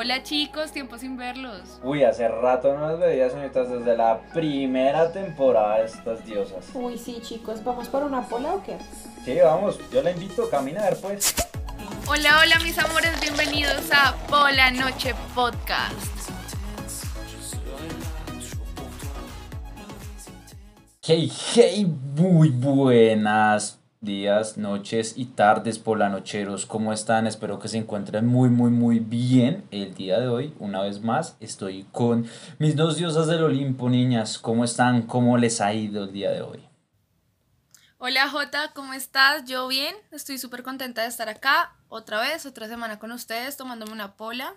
Hola chicos, tiempo sin verlos. Uy, hace rato no las veía, señoritas, desde la primera temporada de estas diosas. Uy, sí, chicos, ¿vamos por una pola o qué? Sí, vamos, yo la invito a caminar, pues. Hola, hola mis amores, bienvenidos a Pola Noche Podcast. Hey, hey, muy buenas días, noches y tardes polanocheros. ¿Cómo están? Espero que se encuentren muy, muy, muy bien. El día de hoy, una vez más, estoy con mis dos diosas del Olimpo, niñas. ¿Cómo están? ¿Cómo les ha ido el día de hoy? Hola Jota, ¿cómo estás? Yo bien, estoy súper contenta de estar acá otra vez, otra semana con ustedes, tomándome una pola.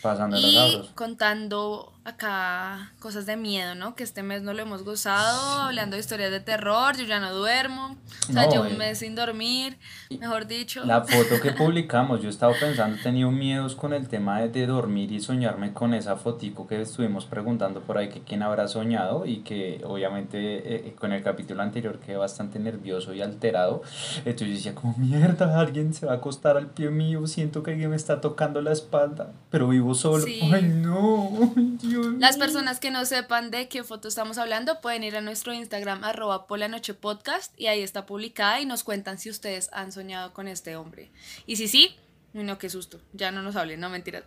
Pasando y contando acá cosas de miedo, ¿no? Que este mes no lo hemos gozado, hablando de historias de terror, yo ya no duermo, o sea, llevo un eh, mes sin dormir, mejor dicho. La foto que publicamos, yo estaba pensando, he tenido miedos con el tema de, dormir y soñarme con esa fotico que estuvimos preguntando por ahí que quién habrá soñado y que obviamente eh, eh, con el capítulo anterior quedé bastante nervioso y alterado, entonces yo decía como mierda, alguien se va a acostar al pie mío, siento que alguien me está tocando la espalda, pero vivo solo, ay no, Dios las personas que no sepan de qué foto estamos hablando pueden ir a nuestro Instagram arroba polanochepodcast y ahí está publicada y nos cuentan si ustedes han soñado con este hombre. Y si sí, no, qué susto. Ya no nos hablen, no mentiras.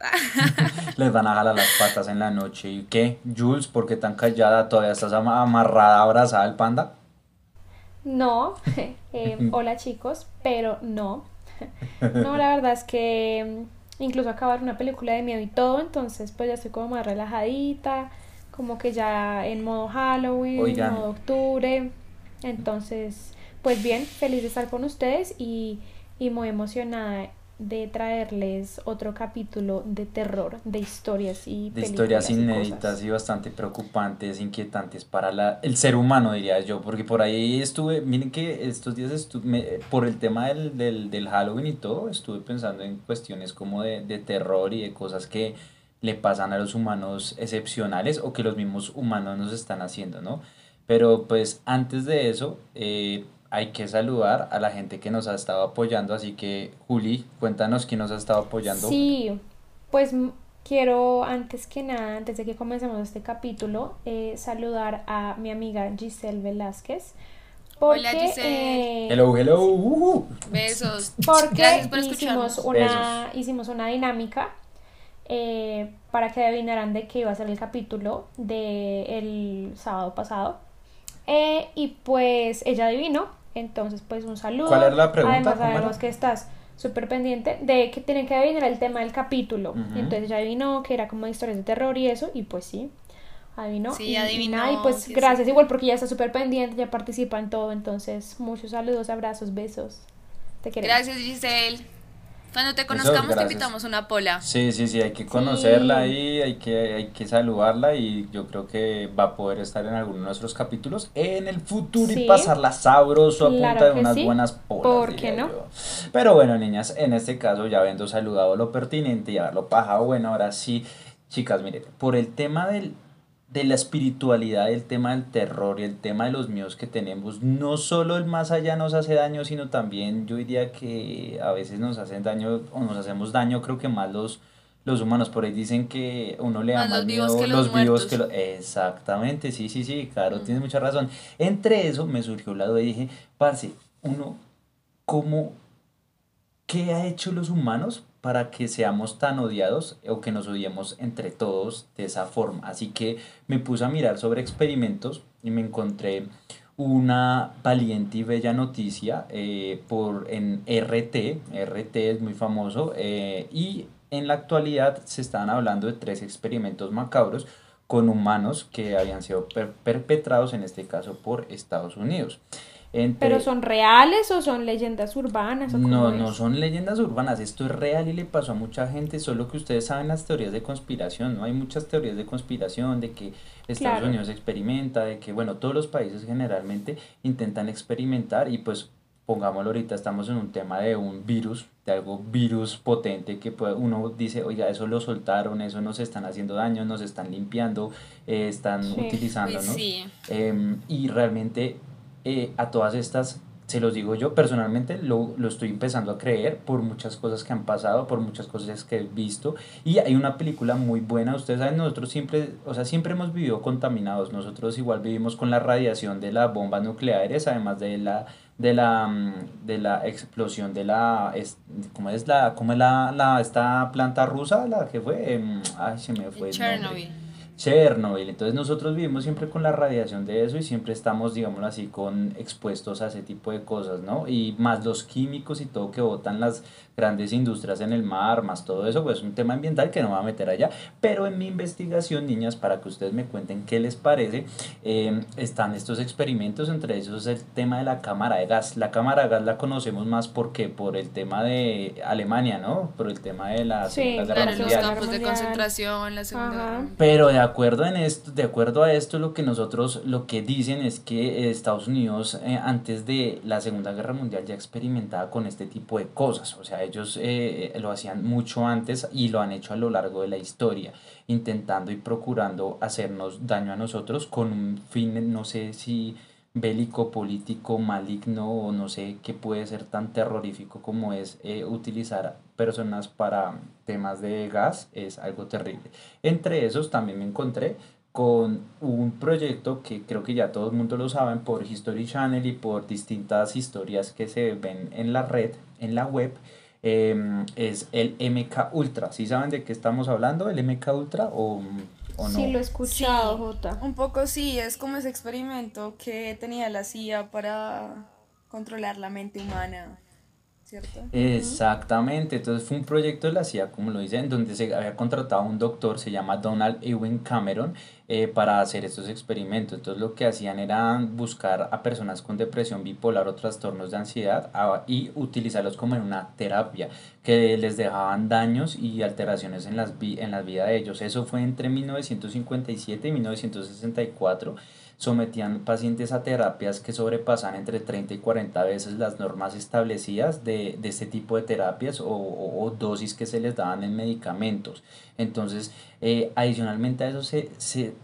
Les van a jalar las patas en la noche. ¿Y qué? Jules, ¿por qué tan callada? ¿Todavía estás amarrada, abrazada al panda? No. Eh, hola chicos, pero no. No, la verdad es que incluso acabar una película de miedo y todo, entonces pues ya estoy como más relajadita, como que ya en modo Halloween, en modo octubre, entonces pues bien, feliz de estar con ustedes y, y muy emocionada de traerles otro capítulo de terror, de historias y de historias inéditas y, bastante preocupantes, inquietantes para la, el ser humano, diría yo, porque por ahí estuve, miren que estos días estuve, por el tema del, del, del, Halloween y todo, estuve pensando en cuestiones como de, de terror y de cosas que le pasan a los humanos excepcionales o que los mismos humanos nos están haciendo, ¿no? Pero pues antes de eso, eh, hay que saludar a la gente que nos ha estado apoyando, así que Juli, cuéntanos quién nos ha estado apoyando. Sí, pues quiero antes que nada, antes de que comencemos este capítulo, eh, saludar a mi amiga Giselle Velázquez. Hola Giselle. Eh, hello, hello. Uh-huh. Besos. Porque hicimos una, hicimos una dinámica eh, para que adivinaran de qué iba a ser el capítulo del sábado pasado. y pues ella adivinó, entonces, pues un saludo. ¿Cuál es la pregunta? Además, sabemos que estás súper pendiente de que tienen que adivinar el tema del capítulo. Entonces ya adivinó que era como historias de terror y eso, y pues sí, adivinó. Sí, adivinó. Y, pues gracias, igual porque ya está súper pendiente, ya participa en todo. Entonces, muchos saludos, abrazos, besos. Te queremos. Gracias, Giselle. Cuando te conozcamos te invitamos una pola. Sí, sí, sí, hay que conocerla ahí, hay que, hay que saludarla y yo creo que va a poder estar en alguno de nuestros capítulos en el futuro y pasarla sabroso a punta de unas buenas polas. ¿Por qué no? Pero bueno, niñas, en este caso ya habiendo saludado lo pertinente y haberlo pajado, bueno, ahora sí, chicas, miren, por el tema del de la espiritualidad, el tema del terror y el tema de los miedos que tenemos, no solo el más allá nos hace daño, sino también yo diría que a veces nos hacen daño o nos hacemos daño, creo que más los, los humanos, por ahí dicen que uno le da más, miedo los, los vivos que los... Exactamente, sí, sí, sí, claro, mm. tienes mucha razón. Entre eso me surgió la duda y dije, parce, uno, ¿cómo, qué ha hecho los humanos para que seamos tan odiados o que nos odiemos entre todos de esa forma. Así que me puse a mirar sobre experimentos y me encontré una valiente y bella noticia eh, por, en RT, RT es muy famoso, eh, y en la actualidad se están hablando de tres experimentos macabros con humanos que habían sido perpetrados en este caso por Estados Unidos. ¿Pero son reales o son leyendas urbanas? no, no son leyendas urbanas, esto es real y le pasó a mucha gente, solo que ustedes saben las teorías de conspiración, ¿no? Hay muchas teorías de conspiración, de que Estados Unidos experimenta, de que, bueno, todos los países generalmente intentan experimentar y pues pongámoslo ahorita, estamos en un tema de un virus, de algo virus potente que puede, uno dice, oiga, eso lo soltaron, eso nos están haciendo daño, nos están limpiando, eh, están utilizándonos. Sí. Em, y realmente eh, a todas estas se los digo yo, personalmente lo, lo, estoy empezando a creer por muchas cosas que han pasado, por muchas cosas que he visto. Y hay una película muy buena, ustedes saben, nosotros siempre, o sea, siempre hemos vivido contaminados, nosotros igual vivimos con la radiación de las bombas nucleares, además de la de la mm, de la explosión de la ¿cómo es la cómo es la, la esta planta rusa la que fue em, ay se me fue Chernobyl Chernobyl. Entonces nosotros vivimos siempre con la radiación de eso y siempre estamos, digámoslo así, con expuestos a ese tipo de cosas, ¿no? Y más los químicos y todo que botan las grandes industrias en el mar, más todo eso, pues es un tema ambiental que no va a meter allá. Pero en mi investigación, niñas, para que ustedes me cuenten qué les parece, em, están estos experimentos, entre ellos el tema de la cámara de gas. La cámara de gas la conocemos más porque por el tema de Alemania, ¿no? Por el tema de la Segunda Guerra Mundial. los campos de concentración, la Segunda Pero de acuerdo, en esto, de acuerdo a esto, lo que nosotros, lo que dicen es que Estados Unidos eh, antes de la Segunda Guerra Mundial ya experimentaba con este tipo de cosas. O sea, ellos eh, lo hacían mucho antes y lo han hecho a lo largo de la historia, intentando y procurando hacernos daño a nosotros con un fin, no sé si bélico, político, maligno o no sé qué puede ser tan terrorífico como es eh, utilizar personas para temas de gas, es algo terrible. Entre esos también me encontré con un proyecto que creo que ya todo el mundo lo saben por History Channel y por distintas historias que se ven en la red, en la web, Em, es el MK Ultra. ¿Sí saben de qué estamos hablando? ¿El MK Ultra o, o no? Sí, lo he escuchado, Jota. Un poco sí, es como ese experimento que tenía la CIA para controlar la mente humana. Exactamente, entonces fue un proyecto de la CIA, como lo dicen, donde se había contratado a un doctor, se llama Donald Ewing Cameron, eh, para hacer estos experimentos. Entonces lo que hacían era buscar a personas con depresión bipolar o trastornos de ansiedad y utilizarlos como en una terapia que les dejaban daños y alteraciones en, las en la vida de ellos. Eso fue entre 1957 y 1964 sometían pacientes a terapias que sobrepasan entre 30 y 40 veces las normas establecidas de, de este tipo de terapias o, o, dosis que se les daban en medicamentos. Entonces, eh, adicionalmente a eso se, se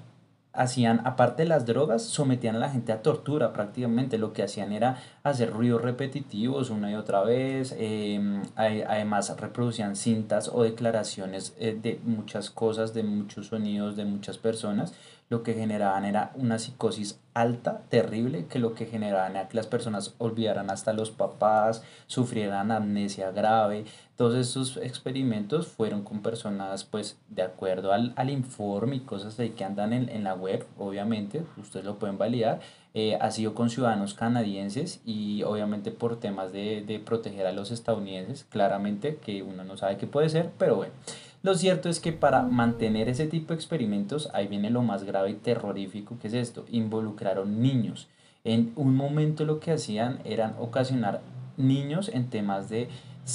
hacían, aparte de las drogas, sometían a la gente a tortura prácticamente. Lo que hacían era hacer ruidos repetitivos una y otra vez. Em, además, reproducían cintas o declaraciones eh, de muchas cosas, de muchos sonidos, de muchas personas lo que generaban era una psicosis alta, terrible, que lo que generaban era que las personas olvidaran hasta los papás, sufrieran amnesia grave. Todos estos experimentos fueron con personas, pues, de acuerdo al, al informe y cosas de que andan en, en la web, obviamente, ustedes lo pueden validar, eh, ha sido con ciudadanos canadienses y obviamente por temas de, de proteger a los estadounidenses, claramente que uno no sabe qué puede ser, pero bueno. Lo cierto es que para mantener ese tipo de experimentos, ahí viene lo más grave y terrorífico que es esto, involucraron niños. En un momento lo que hacían eran ocasionar niños en temas de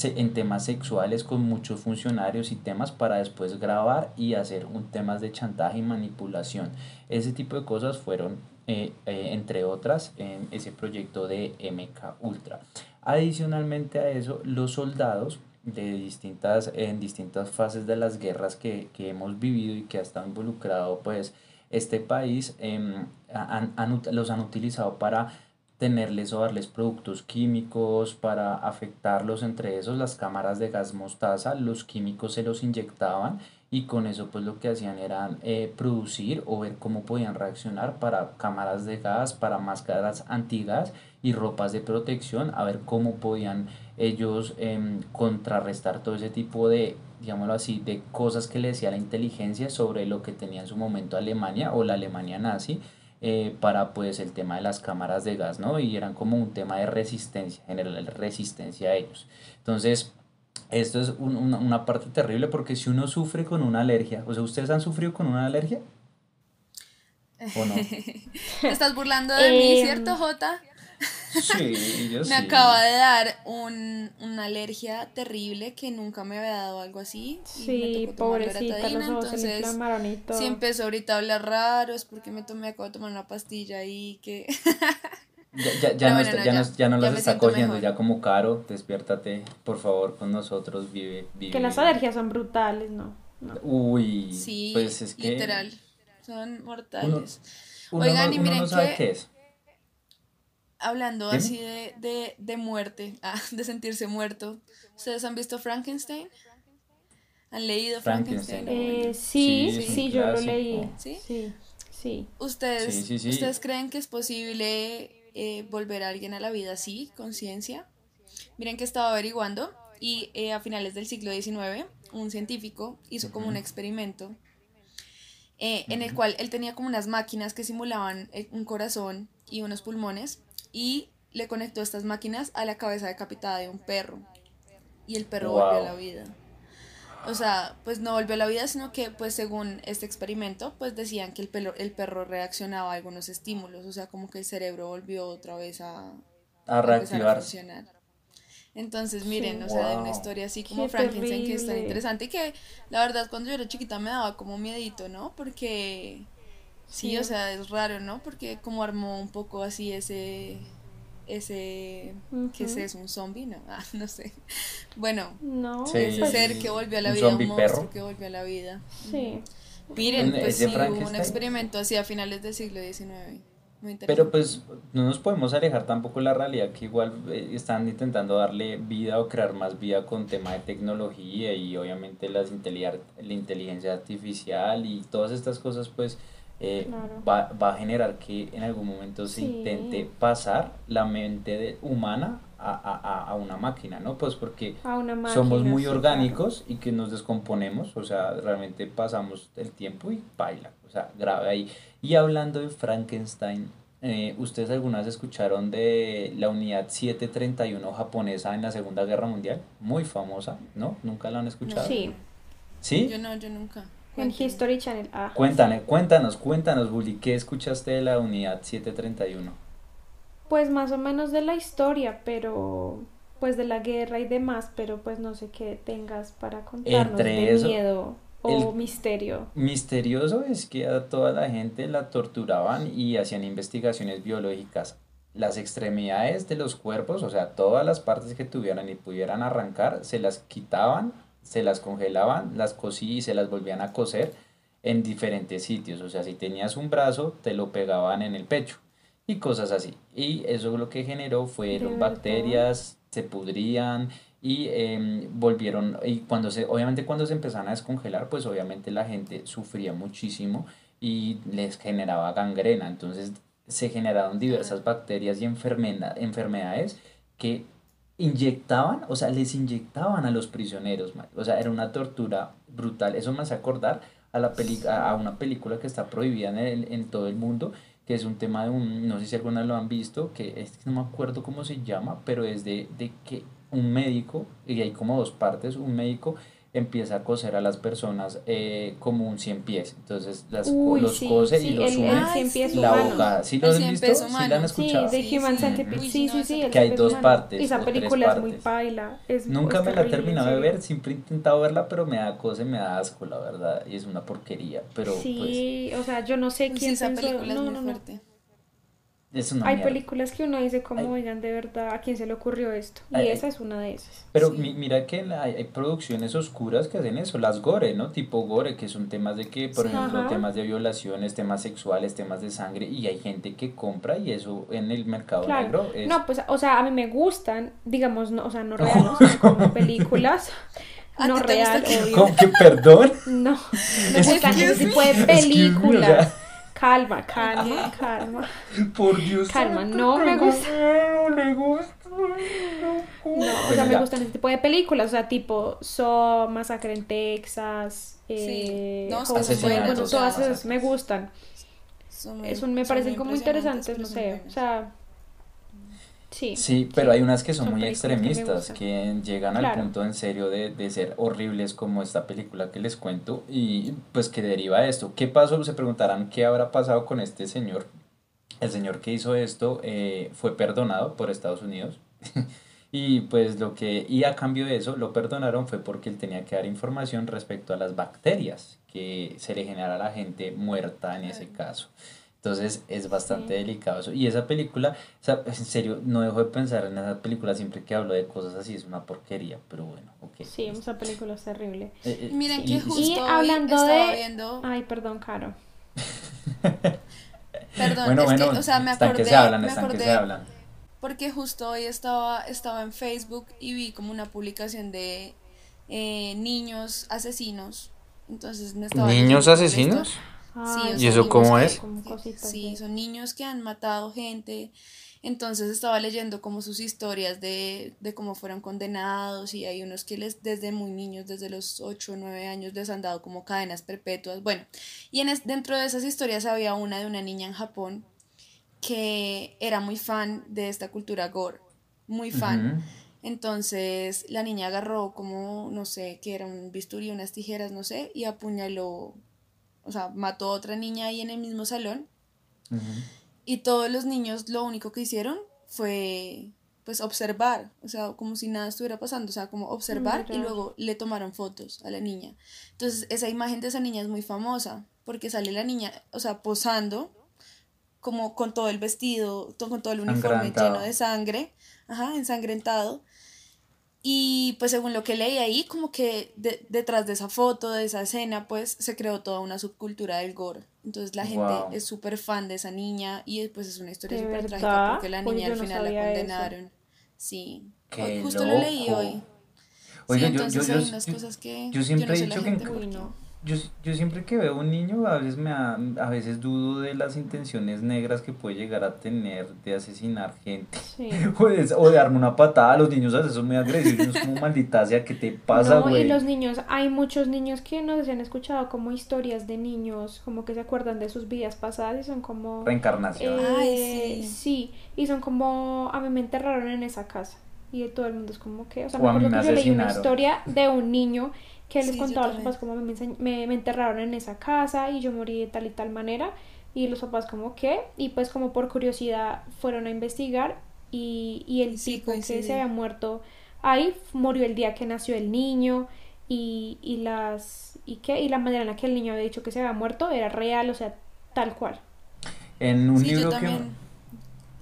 en temas sexuales con muchos funcionarios y temas para después grabar y hacer un temas de chantaje y manipulación. Ese tipo de cosas fueron, eh, eh, entre otras, en ese proyecto de MK Ultra. Adicionalmente a eso, los soldados de distintas, en distintas fases de las guerras que, que hemos vivido y que ha estado involucrado pues este país, em, han, han, los han utilizado para tenerles o darles productos químicos para afectarlos, entre esos las cámaras de gas mostaza, los químicos se los inyectaban y con eso pues lo que hacían era eh, producir o ver cómo podían reaccionar para cámaras de gas, para máscaras antigas y ropas de protección, a ver cómo podían ellos eh, contrarrestar todo ese tipo de, digámoslo así, de cosas que le decía la inteligencia sobre lo que tenía en su momento Alemania o la Alemania nazi. Eh, para pues el tema de las cámaras de gas, ¿no? Y eran como un tema de resistencia, general resistencia a ellos. Entonces, esto es un, una, una, parte terrible porque si uno sufre con una alergia, o sea, ¿ustedes han sufrido con una alergia? ¿O no? estás burlando de mí, em, ¿cierto, Jota? Sí, yo Me acaba de dar un, una alergia terrible que nunca me había dado algo así. Sí, pobrecita, los ojos se le inflamaron y todo. Si empezó ahorita a hablar raro es porque me tomé, acabo de tomar una pastilla y que... Ya, ya, ya, no, está, ya, no, ya no las está cogiendo, ya como caro, despiértate, por favor, con nosotros, vive, vive. Que las alergias son brutales, ¿no? Uy, sí, pues es que... literal, son mortales. Uno, Oigan, y miren no sabe qué es. hablando así de, de, de muerte, ah, de sentirse muerto, ¿ustedes han visto Frankenstein? ¿Han leído Frankenstein? Eh, sí, sí, yo lo leí. ¿Sí? Sí, sí. ¿Ustedes, ¿Ustedes creen que es posible eh, volver a alguien a la vida así, conciencia? Miren que estaba averiguando y eh, a finales del siglo XIX un científico hizo como un experimento en el cual él tenía como unas máquinas que simulaban un corazón y unos pulmones y le conectó estas máquinas a la cabeza decapitada de un perro y el perro volvió a la vida. O sea, pues no volvió a la vida, sino que pues según este experimento, pues decían que el, pelo, el perro reaccionaba a algunos estímulos, o sea, como que el cerebro volvió otra vez a, a reactivarse. Entonces, miren, o sea, de una historia así como Frankenstein que es tan interesante y que la verdad cuando yo era chiquita me daba como miedito, ¿no? Porque sí, o sea, es raro, ¿no? Porque como armó un poco así ese ese que ese es un zombie, no, ah, no sé. Bueno, no, ese pues ser que volvió a la vida, un monstruo que volvió a la vida. Sí. Miren, pues sí, hubo un experimento así a finales del siglo XIX. Pero pues no nos podemos alejar tampoco de la realidad que igual eh, están intentando darle vida o crear más vida con tema de tecnología y obviamente las la inteligencia artificial y todas estas cosas pues eh, va, va, a generar que en algún momento se intente pasar la mente de, humana a, a, a, una máquina, ¿no? Pues porque somos muy orgánicos y que nos descomponemos, o sea, realmente pasamos el tiempo y baila, o sea, grave ahí. Y hablando de Frankenstein, eh, ¿ustedes alguna vez escucharon de la unidad 731 japonesa en la Segunda Guerra Mundial? Muy famosa, ¿no? ¿Nunca la han escuchado? Sí. ¿Sí? Yo no, yo nunca. En History Channel. Ah. Cuéntanos, cuéntanos, cuéntanos, Bully, ¿qué escuchaste de la unidad 731? Pues más o menos de la historia, pero pues de la guerra y demás, pero pues no sé qué tengas para contarnos de miedo o misterio. Misterioso es que a toda la gente la torturaban y hacían investigaciones biológicas. Las extremidades de los cuerpos, o sea, todas las partes que tuvieran y pudieran arrancar, se las quitaban se las congelaban, las cosí y se las volvían a coser en diferentes sitios. O sea, si tenías un brazo, te lo pegaban en el pecho y cosas así. Y eso lo que generó fueron bacterias, se pudrían y em, volvieron, y cuando se, obviamente cuando se empezaban a descongelar, pues obviamente la gente sufría muchísimo y les generaba gangrena. Entonces se generaron diversas bacterias y enfermedades que inyectaban, o sea, les inyectaban a los prisioneros, o sea, era una tortura brutal. Eso me hace acordar a, la peli a una película que está prohibida en, el, en todo el mundo, que es un tema de un, no sé si alguna lo han visto, que es, no me acuerdo cómo se llama, pero es de, de que un médico, y hay como dos partes, un médico empieza a coser a las personas eh, como un cien pies. Entonces las, los cose y los une. la abogada. ¿Sí lo han visto? ¿Sí la han escuchado? Sí, de Human Centipede. Sí, sí, sí. Que hay dos partes. Esa película es muy paila. Es, Nunca me la he terminado de ver, siempre he intentado verla, pero me da cosa y me da asco, la verdad. Y es una porquería. Pero, sí, pues, o sea, yo no sé quién esa película es muy fuerte. Hay películas que uno dice, ¿cómo oigan de verdad? ¿A quién se le ocurrió esto? Y esa es una de esas. Pero mira que hay, producciones oscuras que hacen eso, las gore, ¿no? Tipo gore, que son temas de que, por ejemplo, temas de violaciones, temas sexuales, temas de sangre, y hay gente que compra y eso en el mercado negro es... No, pues, o sea, a mí me gustan, digamos, no, o sea, no reales, como películas. no real, ¿Cómo que perdón? No, me gustan ese tipo de películas. Calma, calma, calma. Por Dios. Calma, no me gusta. No le gusta. No, o sea, me gustan ese tipo de películas, o sea, tipo So, Masacre en Texas, eh, sí. no, bueno, todas esas me gustan. Eso me parecen como interesantes, no sé, o sea, Sí, sí, pero hay unas que son, muy extremistas, que, llegan al punto en serio de, de, ser horribles como esta película que les cuento y pues que deriva de esto. ¿Qué pasó? Se preguntarán qué habrá pasado con este señor. El señor que hizo esto eh, fue perdonado por Estados Unidos y pues lo que, y a cambio de eso lo perdonaron fue porque él tenía que dar información respecto a las bacterias que se le genera a la gente muerta en ese caso. Entonces es bastante delicado eso. Y esa película, o sea, en serio, no dejo de pensar en esa película siempre que hablo de cosas así, es una porquería, pero bueno, ok. Sí, esa película es terrible. Eh, eh, Miren que justo y hablando de... Viendo... Ay, perdón, Caro. perdón, bueno, es bueno, que, o sea, me acordé, están que se hablan, están que se hablan. porque justo hoy estaba, estaba en Facebook y vi como una publicación de eh, niños asesinos. Entonces me estaba ¿Niños asesinos? Sí, ¿Y eso cómo es? Sí, son niños que han matado gente. Entonces estaba leyendo como sus historias de, de cómo fueron condenados y hay unos que les desde muy niños, desde los 8 o 9 años les han dado como cadenas perpetuas. Bueno, y en dentro de esas historias había una de una niña en Japón que era muy fan de esta cultura gore, muy fan. Entonces la niña agarró como, no sé, que era un bisturí, unas tijeras, no sé, y apuñaló, o sea, mató a otra niña ahí en el mismo salón. Y todos los niños lo único que hicieron fue pues observar, o sea, como si nada estuviera pasando, o sea, como observar y luego le tomaron fotos a la niña. Entonces, esa imagen de esa niña es muy famosa, porque sale la niña, o sea, posando, como con todo el vestido, con todo el uniforme lleno de sangre, ajá, ensangrentado, y pues según lo que leí ahí, como que detrás de esa foto, de esa escena, pues se creó toda una subcultura del gore. Entonces la gente es súper fan de esa niña y pues es una historia súper trágica porque la niña al final la condenaron. Sí. justo lo leí hoy. Oye, sí, yo, yo, yo, hay unas cosas que yo siempre he dicho que yo, yo siempre que veo un niño, a veces, me a veces dudo de las intenciones negras que puede llegar a tener de asesinar gente. o, de, o, de, darme una patada a los niños, a veces son muy agresivos, como maldita sea, ¿qué te pasa, no, y los niños, hay muchos niños que no se han escuchado como historias de niños, como que se acuerdan de sus vidas pasadas y son como... Reencarnación. Eh, sí. sí, y son como, a mí me enterraron en esa casa. Y todo el mundo es como que, o sea, me acuerdo que yo leí una historia de un niño que les contaba a los papás como me, me, me, enterraron en esa casa y yo morí de tal y tal manera. Y los papás como que y pues como por curiosidad fueron a investigar y, y el tipo que se había muerto ahí murió el día que nació el niño y, y las y qué y la manera en la que el niño había dicho que se había muerto era real o sea tal cual. En un libro que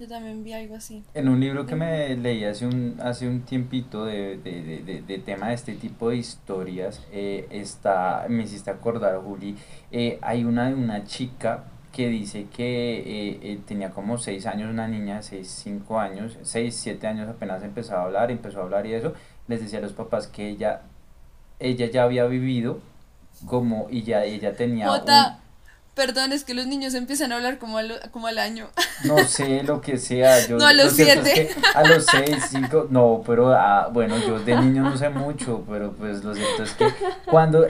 yo también vi algo así. En un libro que me leí hace un, hace un tiempito de, de, de, de tema de este tipo de historias, eh, está, me hiciste acordar, Juli, eh, hay una de una chica que dice que eh, tenía como 6 años, una niña, 6, 5 años, 6, 7 años apenas empezaba a hablar, empezó a hablar y eso, les decía a los papás que ella, ella ya había vivido como y ya ella tenía... Perdón, es que los niños empiezan a hablar como al, como al año. No sé lo que sea. Yo, no, a los siete. a los seis, cinco, no, pero ah, bueno, yo de niño no sé mucho, pero pues lo cierto es que cuando,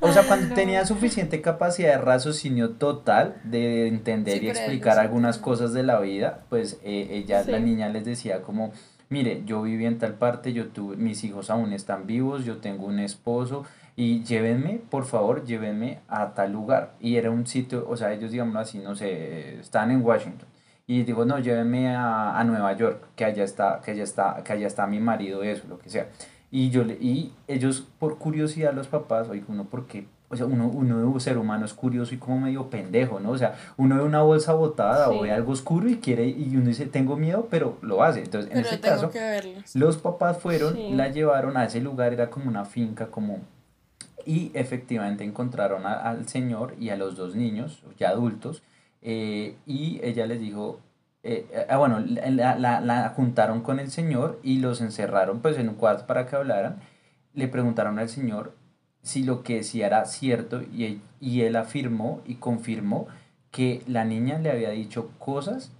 o sea, cuando tenía suficiente capacidad de raciocinio total de entender y explicar algunas cosas de la vida, pues eh, ella, la niña les decía como, mire, yo viví en tal parte, yo tuve, mis hijos aún están vivos, yo tengo un esposo, y llévenme, por favor, llévenme a tal lugar. Y era un sitio, o sea, ellos, digamos así, no sé, están en Washington. Y digo, no, llévenme a, a Nueva York, que allá está, que allá está, que allá está mi marido, eso, lo que sea. Y yo le, y ellos, por curiosidad, los papás, oye, uno, porque o sea, uno, uno de ser humano es curioso y como medio pendejo, ¿no? O sea, uno ve una bolsa botada o ve algo oscuro y quiere, y uno dice, tengo miedo, pero lo hace. Entonces, en ese caso, los papás fueron, la llevaron a ese lugar, era como una finca, como y efectivamente encontraron al señor y a los dos niños, ya adultos, eh, y ella les dijo, eh, eh, ah, bueno, la, la, la, juntaron con el señor y los encerraron pues en un cuarto para que hablaran. Le preguntaron al señor si lo que decía era cierto y, y él afirmó y confirmó que la niña le había dicho cosas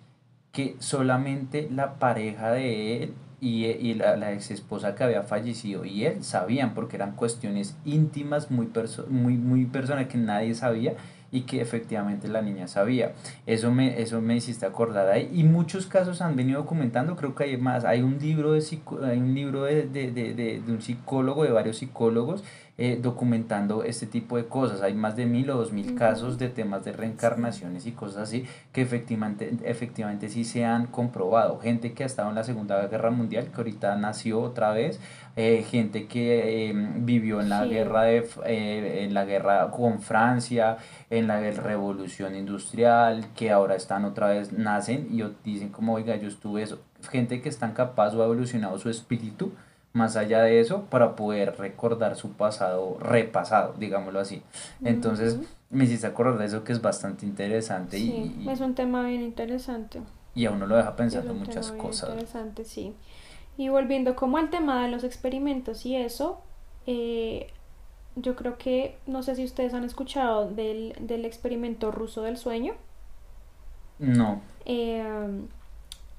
que solamente la pareja de él y, y la, la, ex esposa que había fallecido y él sabían porque eran cuestiones íntimas muy, muy, muy personales que nadie sabía y que efectivamente la niña sabía. Eso me, eso me hiciste acordar ahí. Y muchos casos han venido documentando, creo que hay más. Hay un libro de, hay un libro de, de, de, de un psicólogo, de varios psicólogos, eh, documentando este tipo de cosas. Hay más de mil o dos mil casos de temas de reencarnaciones y cosas así que efectivamente, efectivamente sí se han comprobado. Gente que ha estado en la Segunda Guerra Mundial, que ahorita nació otra vez, eh, gente que em, vivió en la guerra de eh, en la guerra con Francia, en la revolución industrial, que ahora están otra vez, nacen y dicen como, oiga, yo estuve eso. Gente que están capaz o ha evolucionado su espíritu más allá de eso para poder recordar su pasado repasado, digámoslo así. Entonces, me hiciste acordar de eso que es bastante interesante. Sí, y, es un tema bien interesante. y a uno lo deja Es pensando un muchas tema bien cosas. interesante, sí. Y volviendo como al tema de los experimentos y eso, eh, yo creo que, no sé si ustedes han escuchado del, del experimento ruso del sueño. No, Eh,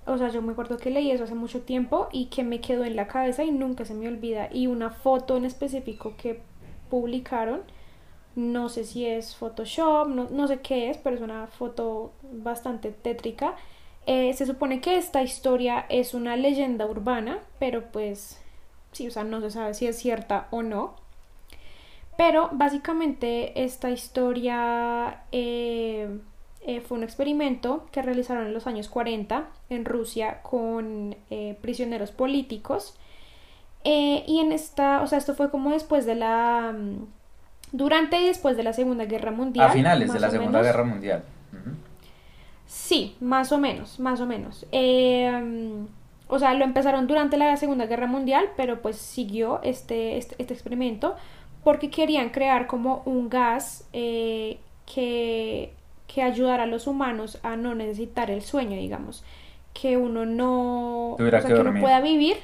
o sea, yo me acuerdo que leí eso hace mucho tiempo y que me quedó en la cabeza y nunca se me olvida. Y una foto en específico que publicaron, no sé si es Photoshop, no, no sé qué es, pero es una foto bastante tétrica. Eh, se supone que esta historia es una leyenda urbana, pero pues sí, o sea, no se sabe si es cierta o no. Pero básicamente esta historia eh, eh, fue un experimento que realizaron en los años 40 en Rusia con eh, prisioneros políticos. Eh, y en esta, o sea, esto fue como después de la... mm, Durante y después de la Segunda Guerra Mundial. a finales de la Segunda menos. Guerra Mundial. Sí, más o menos, más o menos. Eh, o sea, lo empezaron durante la Segunda Guerra Mundial, pero pues siguió este, este, este experimento porque querían crear como un gas que, que ayudara a los humanos a no necesitar el sueño, digamos. Que uno no, Tuviera o sea, que que uno pueda vivir,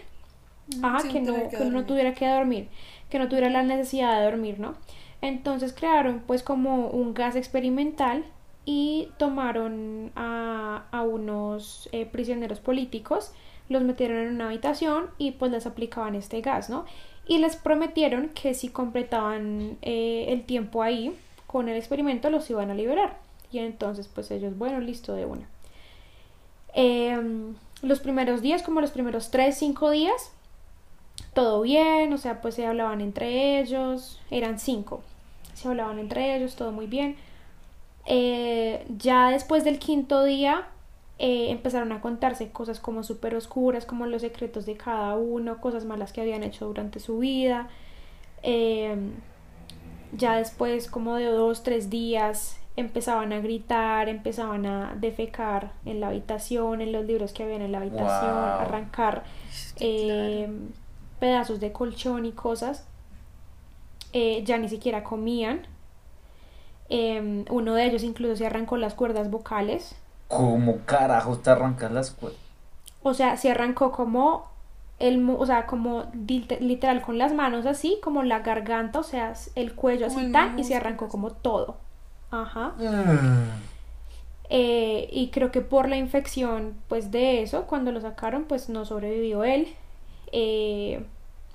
ajá, que no, que que uno no dormir. tuviera que dormir, que no tuviera la necesidad de dormir, ¿no? Entonces crearon pues como un gas experimental y tomaron a, a unos eh, prisioneros políticos, los metieron en una habitación y pues les aplicaban este gas, ¿no? Y les prometieron que si completaban eh, el tiempo ahí con el experimento los iban a liberar. Y entonces pues ellos, bueno, listo de una. Em, los primeros días, como los primeros 3, 5 días, todo bien, o sea, pues se hablaban entre ellos, eran cinco, se hablaban entre ellos, todo muy bien. Eh, ya después del quinto día eh, empezaron a contarse cosas como súper oscuras, como los secretos de cada uno, cosas malas que habían hecho durante su vida. Eh, ya después, como de dos, tres días, empezaban a gritar, empezaban a defecar en la habitación, en los libros que habían en la habitación, Wow. arrancar eh, pedazos de colchón y cosas. Eh, ya ni siquiera comían. Eh, uno de ellos incluso se arrancó las cuerdas vocales. ¿Cómo carajos te arrancas las cuerdas? O sea, se arrancó como el, o sea, como lit- literal con las manos así, como la garganta, o sea, el cuello así el tan, y se arrancó como todo. Ajá. Eh, y creo que por la infección, pues de eso, cuando lo sacaron, pues no sobrevivió él. Eh,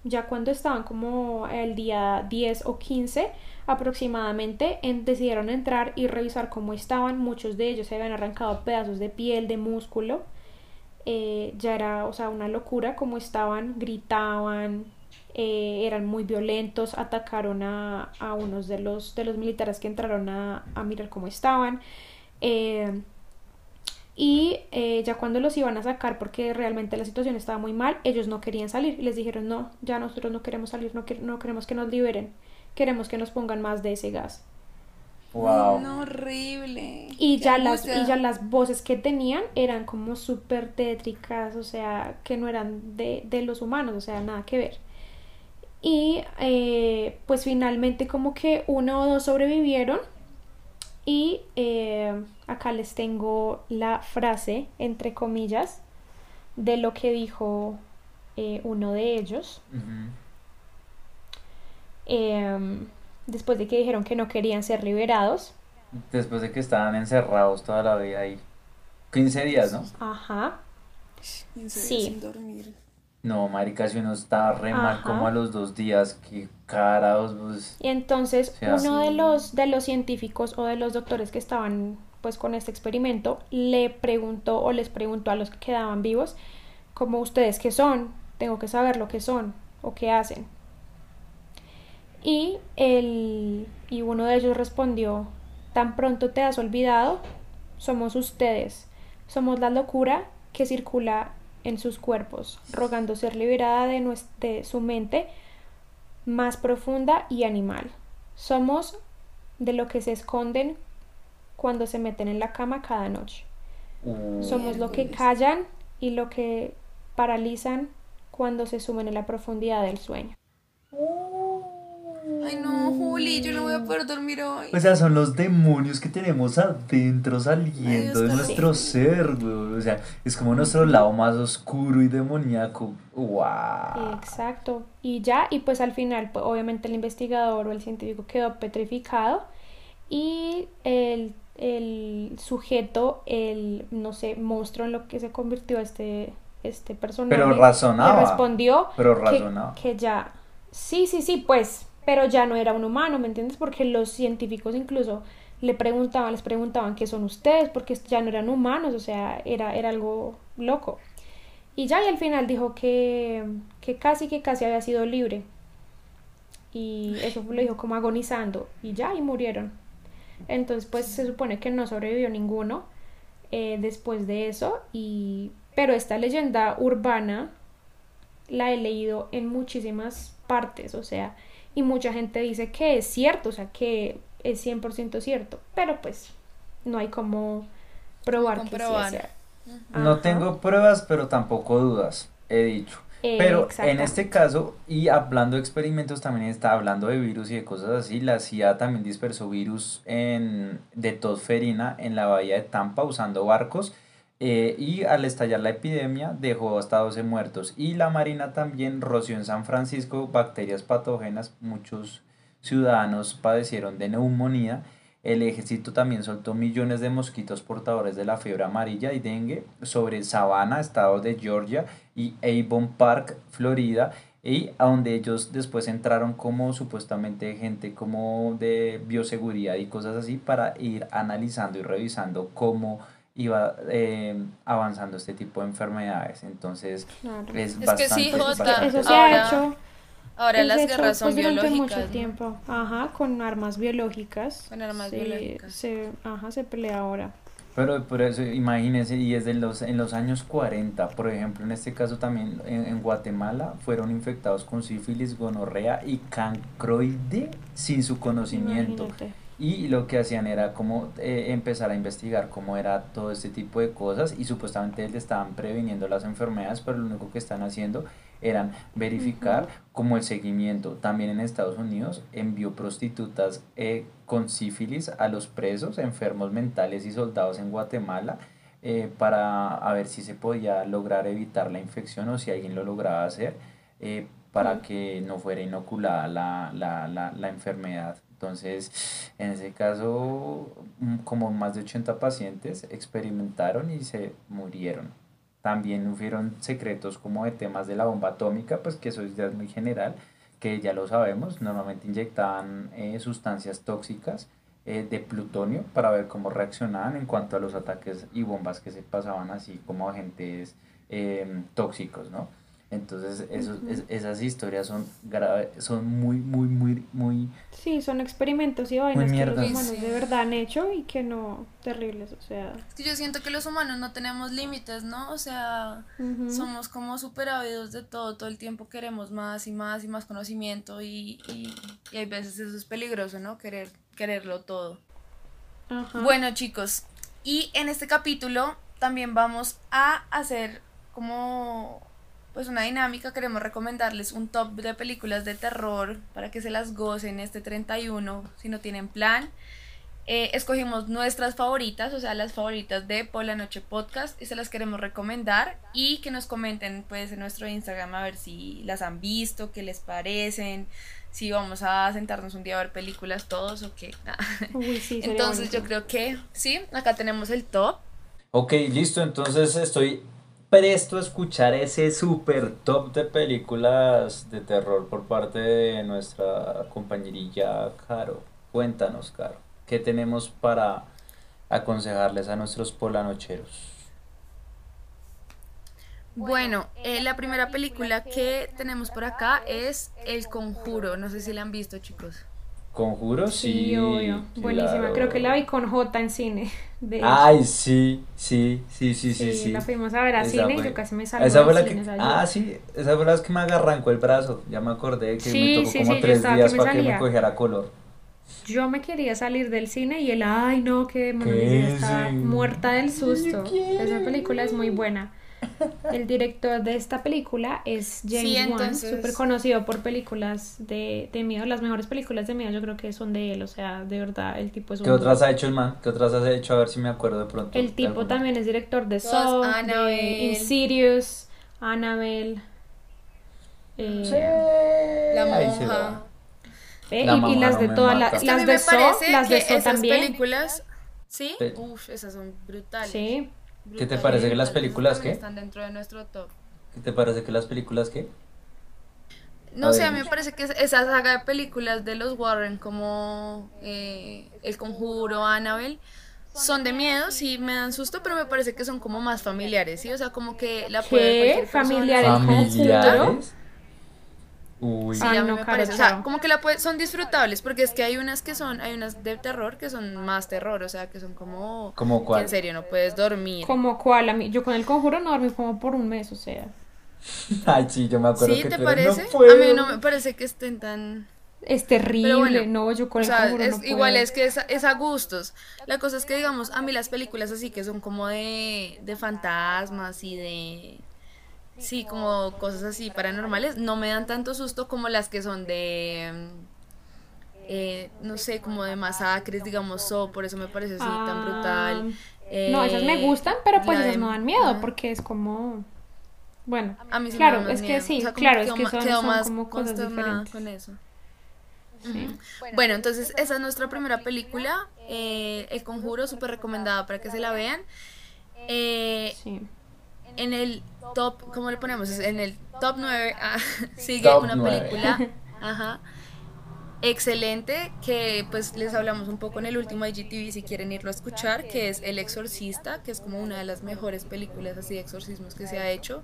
ya cuando estaban como el día 10 o 15 aproximadamente, en- decidieron entrar y revisar cómo estaban. Muchos de ellos se habían arrancado pedazos de piel, de músculo. Eh, ya era, o sea, una locura cómo estaban, gritaban, eh, eran muy violentos, atacaron a, a unos de los, de los militares que entraron a, a mirar cómo estaban. Eh, y eh, ya cuando los iban a sacar, porque realmente la situación estaba muy mal, ellos no querían salir. Y les dijeron, no, ya nosotros no queremos salir, no, quer- no queremos que nos liberen, queremos que nos pongan más de ese gas. Wow. No, horrible. Y ya, las, y ya las voces que tenían eran como súper tétricas, o sea, que no eran de, de los humanos, o sea, nada que ver. Y eh, pues finalmente como que uno o dos sobrevivieron y eh, acá les tengo la frase, entre comillas, de lo que dijo eh, uno de ellos. Em, después de que dijeron que no querían ser liberados. Después de que estaban encerrados toda la vida ahí. 15 días, ¿no? Ajá. En serio, Sí. Sin dormir. No, marica, si uno está re mal como a los dos días, qué carajos, pues... Y entonces O sea, uno de los, de los científicos o de los doctores que estaban pues con este experimento le preguntó o les preguntó a los que quedaban vivos como ustedes qué son, tengo que saber lo que son o qué hacen. Y el y uno de ellos respondió, tan pronto te has olvidado, somos ustedes, somos la locura que circula en sus cuerpos, rogando ser liberada de, nues- de su mente más profunda y animal. Somos de lo que se esconden cuando se meten en la cama cada noche. uh, Somos lo que callan y lo que paralizan cuando se sumen en la profundidad del sueño. Ay, no, Juli, yo no voy a poder dormir hoy. O sea, son los demonios que tenemos adentro saliendo de nuestro ser, güey. O sea, es como nuestro lado más oscuro y demoníaco. ¡Wow! Exacto. Y ya, y pues al final, pues, obviamente el investigador o el científico quedó petrificado y el, el sujeto, el, no sé, monstruo en lo que se convirtió este, este personaje, Pero razonaba. respondió Pero que- razonaba. que ya, sí, sí, sí, pues, pero ya no era un humano, ¿me entiendes? Porque los científicos incluso le preguntaban, les preguntaban qué son ustedes, porque ya no eran humanos, o sea, era, era algo loco. Y ya, y al final dijo que, que casi, que casi había sido libre. Y eso lo dijo como agonizando. Y ya, y murieron. Entonces, pues se supone que no sobrevivió ninguno eh, después de eso. Y... Pero esta leyenda urbana la he leído en muchísimas partes, o sea, y mucha gente dice que es cierto, o sea, que es 100% cierto, pero pues no hay como probar que sí Comprobar. sea. No Ajá. tengo pruebas, pero tampoco dudas, he dicho. Eh, Pero en este caso, y hablando de experimentos, también está hablando de virus y de cosas así. La CIA también dispersó virus en, de tosferina en la bahía de Tampa usando barcos. Eh, y al estallar la epidemia dejó hasta 12 muertos. Y la Marina también roció en San Francisco bacterias patógenas. Muchos ciudadanos padecieron de neumonía. El ejército también soltó millones de mosquitos portadores de la fiebre amarilla y dengue sobre Savannah, estado de Georgia, y Avon Park, Florida, y a donde ellos después entraron como supuestamente gente como de bioseguridad y cosas así para ir analizando y revisando cómo iba eh, avanzando este tipo de enfermedades. Entonces Claro. es, Es que bastante... sí, Jota, Eso se Ahora- ha hecho. Ahora las hecho, guerras son pues, durante biológicas. mucho ¿no? tiempo. Ajá, con armas biológicas. Con armas se, biológicas. Se, ajá, se pelea ahora. Pero por eso, imagínense, y es de los, en los años 40, por ejemplo, en este caso también en, en Guatemala fueron infectados con sífilis, gonorrea y cancroide sin su conocimiento. Imagínate. Y lo que hacían era como eh, empezar a investigar cómo era todo este tipo de cosas y supuestamente le estaban previniendo las enfermedades, pero lo único que están haciendo eran verificar como el seguimiento. También en Estados Unidos envió prostitutas eh, con sífilis a los presos, enfermos mentales y soldados en Guatemala eh, para a ver si se podía lograr evitar la infección o si alguien lo lograba hacer eh, para que no fuera inoculada la, la, la, la enfermedad. Entonces, en ese caso, mm, como más de 80 pacientes experimentaron y se murieron. También hubieron secretos como de temas de la bomba atómica, pues que eso ya es muy general, que ya lo sabemos, normalmente inyectaban eh, sustancias tóxicas eh, de plutonio para ver cómo reaccionaban en cuanto a los ataques y bombas que se pasaban así como agentes eh, tóxicos, ¿no? Entonces, esos, es- esas historias son grave, son muy, muy, muy, muy Sí, son experimentos y vainas que los humanos Sí. de verdad han hecho y que no, terribles, o sea. Es que yo siento que los humanos no tenemos límites, ¿no? O sea, somos como súper ávidos de todo, todo el tiempo queremos más y más y más conocimiento y, y, y hay veces eso es peligroso, ¿no? Querer, quererlo todo. Bueno, chicos, y en este capítulo también vamos a hacer como pues una dinámica, queremos recomendarles un top de películas de terror para que se las gocen este 31 si no tienen plan. Eh, escogimos nuestras favoritas, o sea, las favoritas de Por la Noche Podcast y se las queremos recomendar y que nos comenten pues en nuestro Instagram a ver si las han visto, qué les parecen, si vamos a sentarnos un día a ver películas todos o qué. Uy, sí, Entonces yo creo que sí, acá tenemos el top. Ok, listo, entonces estoy presto a escuchar ese super top de películas de terror por parte de nuestra compañerilla Caro. Cuéntanos, Caro, ¿qué tenemos para aconsejarles a nuestros polanocheros? Bueno, eh, la primera película que tenemos por acá es El Conjuro. No sé si la han visto, chicos. ¿Conjuro? Sí, Sí, obvio. Buenísima. claro. Creo que la vi con J en cine. De. Ay, sí, sí, sí, sí, sí, Sí, la fuimos a ver a Esa cine y fue- yo casi me salgo Esa fue la que, ah, sí, esa fue la que me agarrancó el brazo. Ya me acordé que me Sí, tocó sí, como sí, tres que días me para que me salía. cogiera color. Yo me quería salir del cine y él, ay no, que ¿Qué Manuel muerta del susto. Esa película es muy buena. El director de esta película es James Sí, Wan, súper conocido por películas de, de miedo. Las mejores películas de miedo yo creo que son de él, o sea, de verdad, el tipo es un... ¿Qué otras ha hecho el man? ¿Qué otras has hecho? A ver si me acuerdo de pronto. El tipo también es director de Saw, de. Insidious, Annabelle. eh, Sí. La monja. eh, La y, y las no de todas las, las de Saw, las de Saw también. películas, ¿sí? Sí. Uf, esas son brutales. Sí. ¿Qué te parece que las películas qué? Están dentro de nuestro top. ¿Qué te parece que las películas qué? No A sé, ver, a mí me parece que es- esa saga de películas de los Warren, como eh, El Conjuro, Annabelle, son de miedo, sí me dan susto, pero me parece que son como más familiares, ¿sí? O sea, como que la puede ver ¿Qué? ¿Familiares? ¿El Conjuro? ¿Familiares? Uy. Sí, Ay, a mí no, me Caro, parece. O sea, como que la puede- son disfrutables, porque es que hay unas que son, hay unas de terror que son más terror, o sea, que son como... ¿Cómo que cuál? en serio no puedes dormir. Como cuál, a mí, yo con el conjuro no dormí como por un mes, o sea. Ay, sí, yo me acuerdo ¿Sí? que ¿Te parece? No puedo. A mí no me parece que estén tan... Es terrible, bueno, no, yo con O el sea, conjuro es, no puedo. igual es que es, a- es a gustos. La cosa es que, digamos, a mí las películas así que son como de, de fantasmas y de... Sí, como cosas así paranormales, no me dan tanto susto como las que son de... mm, eh, no sé, como de masacres, digamos, so, por eso me parece así tan Ah, brutal. no, esas me Eh, gustan, pero pues la esas de- no dan miedo, porque es como... Bueno, A mí sí claro, es que sí, O sea, como claro, es que son, quedo son más como cosas consternada diferentes. con eso. Bueno, entonces esa es nuestra primera película, eh, El Conjuro, súper recomendada para que se la vean. Eh, Sí. En el top, ¿cómo le ponemos? En el top 9 ah, sigue Top una película, ajá, excelente, que pues les hablamos un poco en el último IGTV si quieren irlo a escuchar, que es El Exorcista, que es como una de las mejores películas así de exorcismos que se ha hecho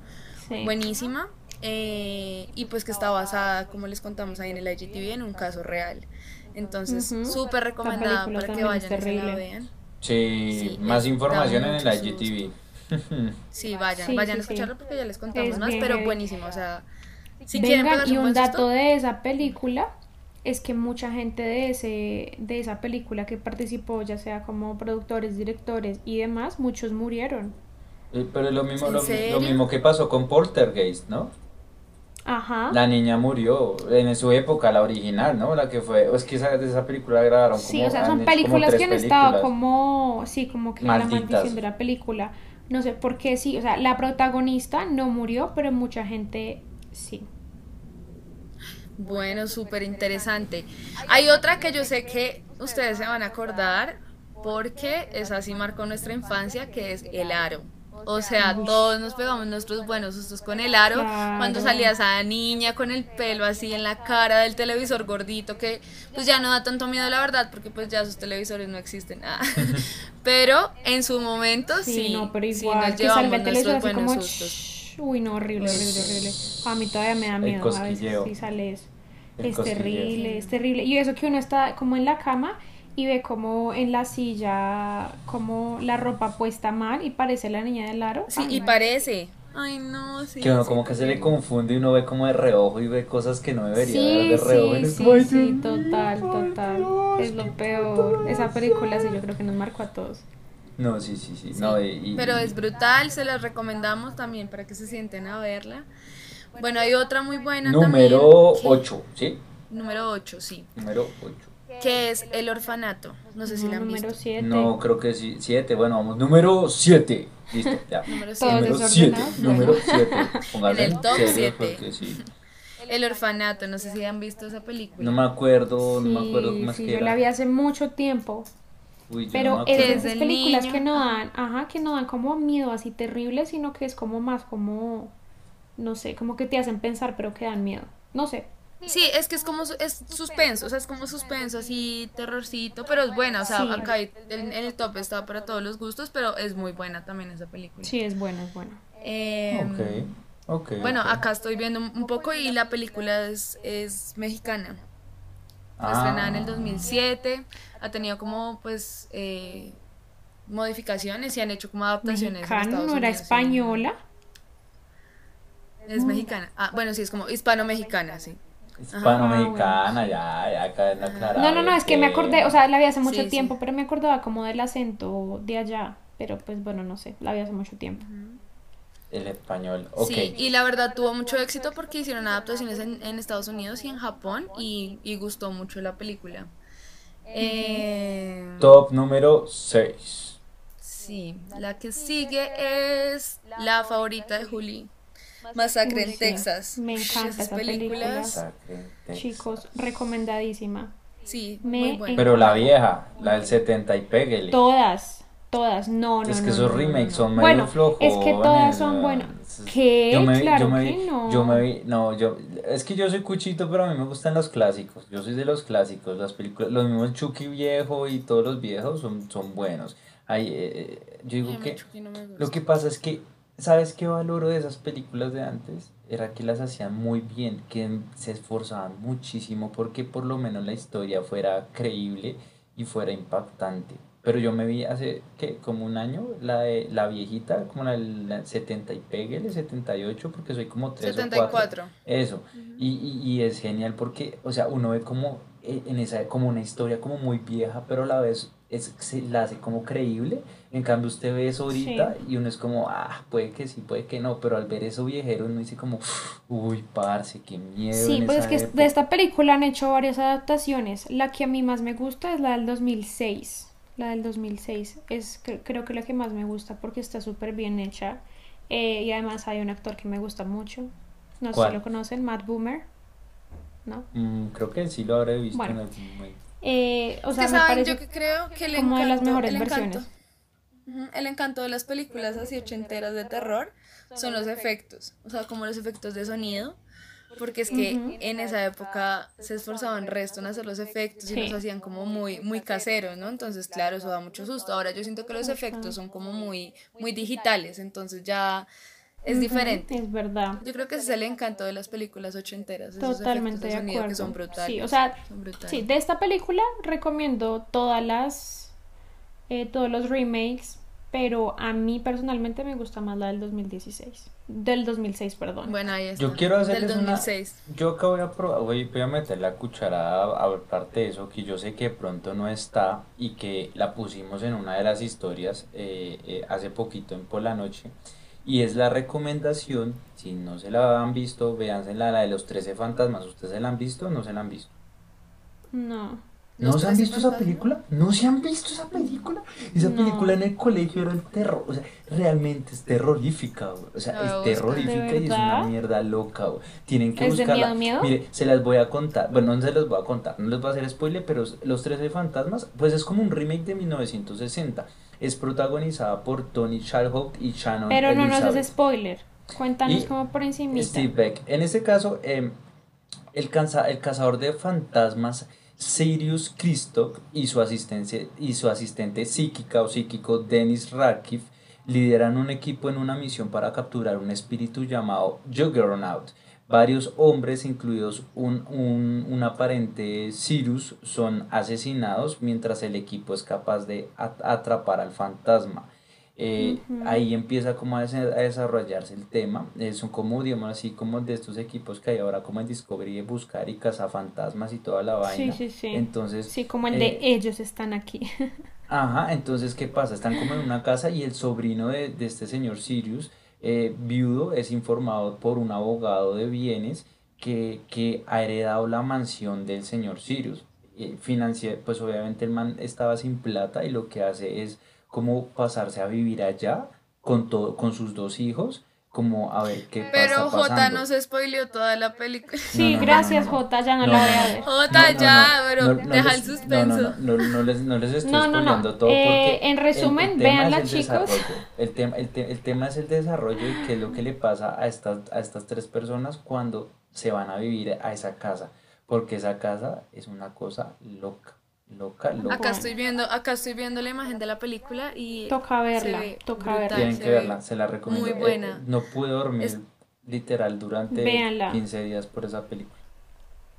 Sí. buenísima eh, y pues que está basada, como les contamos ahí en el IGTV, en un caso real. Entonces, Ujú. súper recomendada para que vayan y se la vean. Sí, Sí, más información en el IGTV. Sí, vayan, Sí, vayan sí, a escucharlo sí. porque ya les contamos Es más, bien pero buenísimo, o sea, si quieren Vengan, y un dato susto, de esa película es que mucha gente de ese de esa película que participó, ya sea como productores, directores y demás, muchos murieron. Eh, Pero es lo mismo, ¿En lo, mismo que pasó con Poltergeist, ¿no? Ajá. La niña murió en su época, la original, ¿no? La que fue, es que esa, de esa película grabaron como, Sí, o sea, son películas que han estado como, sí, como que la maldición de la película. No sé por qué sí, o sea, la protagonista no murió, pero mucha gente sí. bueno, súper interesante. Hay otra que yo sé que ustedes se van a acordar porque esa sí marcó nuestra infancia, que es El Aro. O sea, todos nos pegamos nuestros buenos sustos con el aro. Claro. Cuando salía esa niña con el pelo así en la cara del televisor gordito, que pues ya no da tanto miedo, la verdad, porque pues ya sus televisores no existen. Ah. Pero en su momento sí, Sí, no, pero sí igual nos que salga llevamos nuestros buenos como sustos. "Shh", uy, no, horrible, horrible, horrible. A mí todavía me da miedo a veces cosquilleo. si sale eso. El Es terrible, es terrible. Y eso que uno está como en la cama y ve como en la silla como la ropa puesta mal y parece la niña del aro. Sí, Ay, y no. parece. Ay, no, sí. Que uno sí, como que se le confunde y uno ve como de reojo y ve cosas que no debería Sí, ver de reojo. sí, es sí, como, "Ay, sí, total, total. Dios, Es lo peor. Esa película sí yo creo que nos marcó a todos. No, sí, sí, sí. Sí, No, y, y- Pero es brutal, se las recomendamos también para que se sienten a verla. Bueno, hay otra muy buena Número también. que- 8, ¿sí? Número 8, sí. Número 8. Que es El Orfanato. No sé si la han número visto. 7. No, creo que sí. 7, bueno, vamos. Número 7. Listo, ya. Número Todos siete. Número 7. desordenados. Número 7. Póngase En el top serios siete. porque sí. El Orfanato, no sé si han visto esa película. No me acuerdo, no me acuerdo cómo es sí, que yo era. la vi hace mucho tiempo. Uy, yo Pero no me es esas el películas niño. que no dan, ajá, que no dan como miedo así terrible, sino que es como más como, no sé, como que te hacen pensar, pero que dan miedo. No sé. Sí, es que es como es suspenso, o sea, es como suspenso, así, terrorcito, pero es buena, o sea, Sí. acá en, en el top está para todos los gustos, pero es muy buena también esa película. Sí, es bueno, es bueno. Em, Ok, ok. Bueno, acá estoy viendo un poco y la película es, es mexicana. Fue Ah. estrenada en el 2007, ha tenido como pues eh, modificaciones y han hecho como adaptaciones. Mexicano, no era Unidos, española. Es mexicana. Ah, bueno, sí, es como hispano-mexicana, sí. Hispano-mexicana, ya, ya acá no aclarado No, no, no, es que me acordé, o sea, la vi hace mucho Sí, sí. tiempo, pero me acordaba como del acento de allá. Pero pues bueno, no sé, la vi hace mucho tiempo. El español, ok. Sí, y la verdad tuvo mucho éxito porque hicieron adaptaciones en, en Estados Unidos y en Japón y, y gustó mucho la película. Eh, Top número 6. sí, la que sigue es la favorita de Juli, Masacre Uy, en sí, Texas. me encanta Esas esa película. Chicos, recomendadísima. Sí, Me muy buena. Pero la vieja, la del 70 y pégale. Todas, todas, no, no, Es que no, esos no, remakes no. son medio Bueno, flojones. es que todas son buenas. ¿Qué? Yo me, vi- Claro yo me que vi- no. yo me vi, no, yo, es que yo soy cuchito, pero a mí me gustan los clásicos. Yo soy de los clásicos, las películas, los mismos Chucky viejo y todos los viejos son, son buenos. Hay, eh, yo digo Ay, que lo que pasa es que, ¿sabes qué valoro de esas películas de antes? Era que las hacían muy bien, que se esforzaban muchísimo porque por lo menos la historia fuera creíble y fuera impactante. Pero yo me vi hace, ¿qué? Como un año, la de la viejita, como la del la 70 y pégale, 78, porque soy como 3 o 4. 74. Eso. Y, y, y es genial porque, o sea, uno ve como eh, en esa, como una historia como muy vieja, pero a la vez es, se la hace como creíble. En cambio, usted ve eso ahorita y uno es como, ah, puede que sí, puede que no, pero al ver eso viejero uno dice como, uy, parce, qué miedo. Sí, en pues es que época". de esta película han hecho varias adaptaciones. La que a mí más me gusta es la del 2006. La del 2006 es cre- creo que la que más me gusta porque está súper bien hecha. Eh, y además hay un actor que me gusta mucho. No sé si lo conocen, Matt Boomer. ¿No? Mm, creo que sí lo habré visto Bueno. en algún momento. Eh, o sea, saben, parece yo que creo que el como de las encanto- mejores el encanto- versiones. Ujú, El encanto de las películas así ochenteras de terror son los efectos, o sea, como los efectos de sonido, porque es que en esa época se esforzaban resto en hacer los efectos y los hacían como muy muy caseros, ¿no? Entonces, claro, eso da mucho susto. Ahora yo siento que los efectos son como muy muy digitales, entonces ya es diferente. Es verdad. Yo creo que ese es el encanto de las películas ochenteras, Totalmente de de sonido que acuerdo. son brutales. Sí, o sea, brutales. Sí, de esta película recomiendo todas las, eh, todos los remakes, pero a mí personalmente me gusta más la del 2016, del 2006, perdón. Bueno, ahí está. Yo quiero Del hacerles una... 2006. Yo acá voy a probar, voy, voy a meter la cucharada aparte de eso, que yo sé que de pronto no está y que la pusimos en una de las historias eh, eh, hace poquito en por la noche. Y es la recomendación, si no se la han visto, véanse la, la de los 13 fantasmas. ¿Ustedes se la han visto o no se la han visto? No. ¿No ¿Los se han 13 visto esa película? ¿No se han visto esa película? Esa No. película en el colegio era el terror, o sea, realmente es terrorífica, güey. O sea, es terrorífica ¿De y es una mierda loca, güey. Tienen que ¿Es de buscarla. miedo, miedo? Mire, se las voy a contar, bueno, no se las voy a contar, no les voy a hacer spoiler, pero Los 13 fantasmas, pues es como un remake de 1960. Es protagonizada por Tony Shalhoub y Shannon Pero no nos Elizabeth. haces spoiler. Cuéntanos Y como por encimita. Steve Beck. En este caso, em, el, cansa- el cazador de fantasmas Sirius Christoph y su, asistente, y su asistente psíquica o psíquico Dennis Radcliffe lideran un equipo en una misión para capturar un espíritu llamado Juggernaut. Varios hombres, incluidos un, un, un aparente Sirius, son asesinados mientras el equipo es capaz de at- atrapar al fantasma. Eh. Ahí empieza como a, des- a desarrollarse el tema. Eh, son como, digamos así, como de estos equipos que hay ahora como en Discovery de buscar y fantasmas y toda la Sí, vaina. sí, sí. Entonces, Sí, como el eh, de ellos están aquí. Ajá, entonces, ¿qué pasa? Están como en una casa y el sobrino de, de este señor Sirius, eh, viudo, es informado por un abogado de bienes que, que ha heredado la mansión del señor Sirius. Eh, pues obviamente el man estaba sin plata y lo que hace es como pasarse a vivir allá con todo, con sus dos hijos, como a ver qué Pero está J pasando. nos spoileó toda la película. Sí, no, no, gracias no, no. Jota, ya no, No, la voy a ver. Jota, ya, pero no deja les- el suspenso. No, no, no, no, no les, no les estoy No, no, no. spoileando todo Eh, porque en resumen, el, el véanla, chicos. El tema, el, te- el tema es el desarrollo y qué es lo que le pasa a estas, a estas tres personas cuando se van a vivir a esa casa. Porque esa casa es una cosa loca, loca, loca. Acá estoy viendo, acá estoy viendo la imagen de la película y Toca verla, se ve toca brutal, verla. Tienen se que ve verla, se la recomiendo. Muy Eh, buena. no pude dormir Es- literal durante Véanla. 15 días por esa película.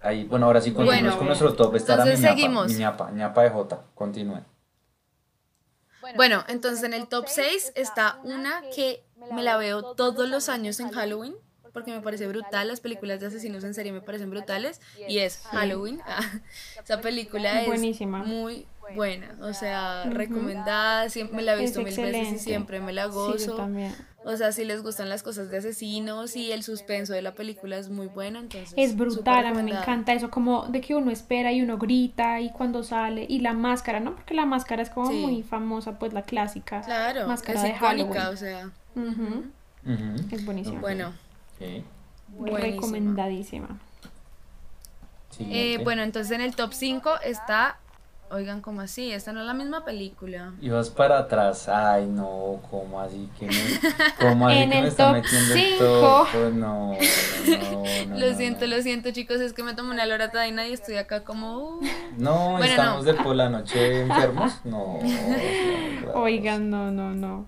Ahí, bueno, ahora sí continuamos Bueno, con nuestro top. Esta era mi entonces ñapa, seguimos. mi ñapa, ñapa de J. Continúen. Bueno, entonces en el top 6 está una que me la veo todos los años en Halloween, porque me parece brutal, las películas de asesinos en serie me parecen brutales, y es Halloween. Esa película es Buenísima. muy buena, o sea, recomendada, siempre me la he visto mil veces y siempre me la gozo. O sea, si les gustan las cosas de asesinos y el suspenso de la película es muy bueno, entonces... Es brutal, a mí me encanta eso, como de que uno espera y uno grita y cuando sale, y la máscara, ¿no? Porque la máscara es como muy famosa, pues la clásica. Claro, máscara es icónica, o sea... Es buenísima. Bueno. Recomendadísima. Eh, bueno, entonces en el top 5 está Oigan, ¿cómo así? Esta no es la misma película. Y vas para atrás. Ay, no, ¿cómo así que me, cómo así que me está metiendo el top? Pues no, no, no, Lo siento, lo siento, chicos, es que me tomé una loratadina y estoy acá como... Uh. No, estamos de por la noche enfermos. No. Oigan, no, no, no.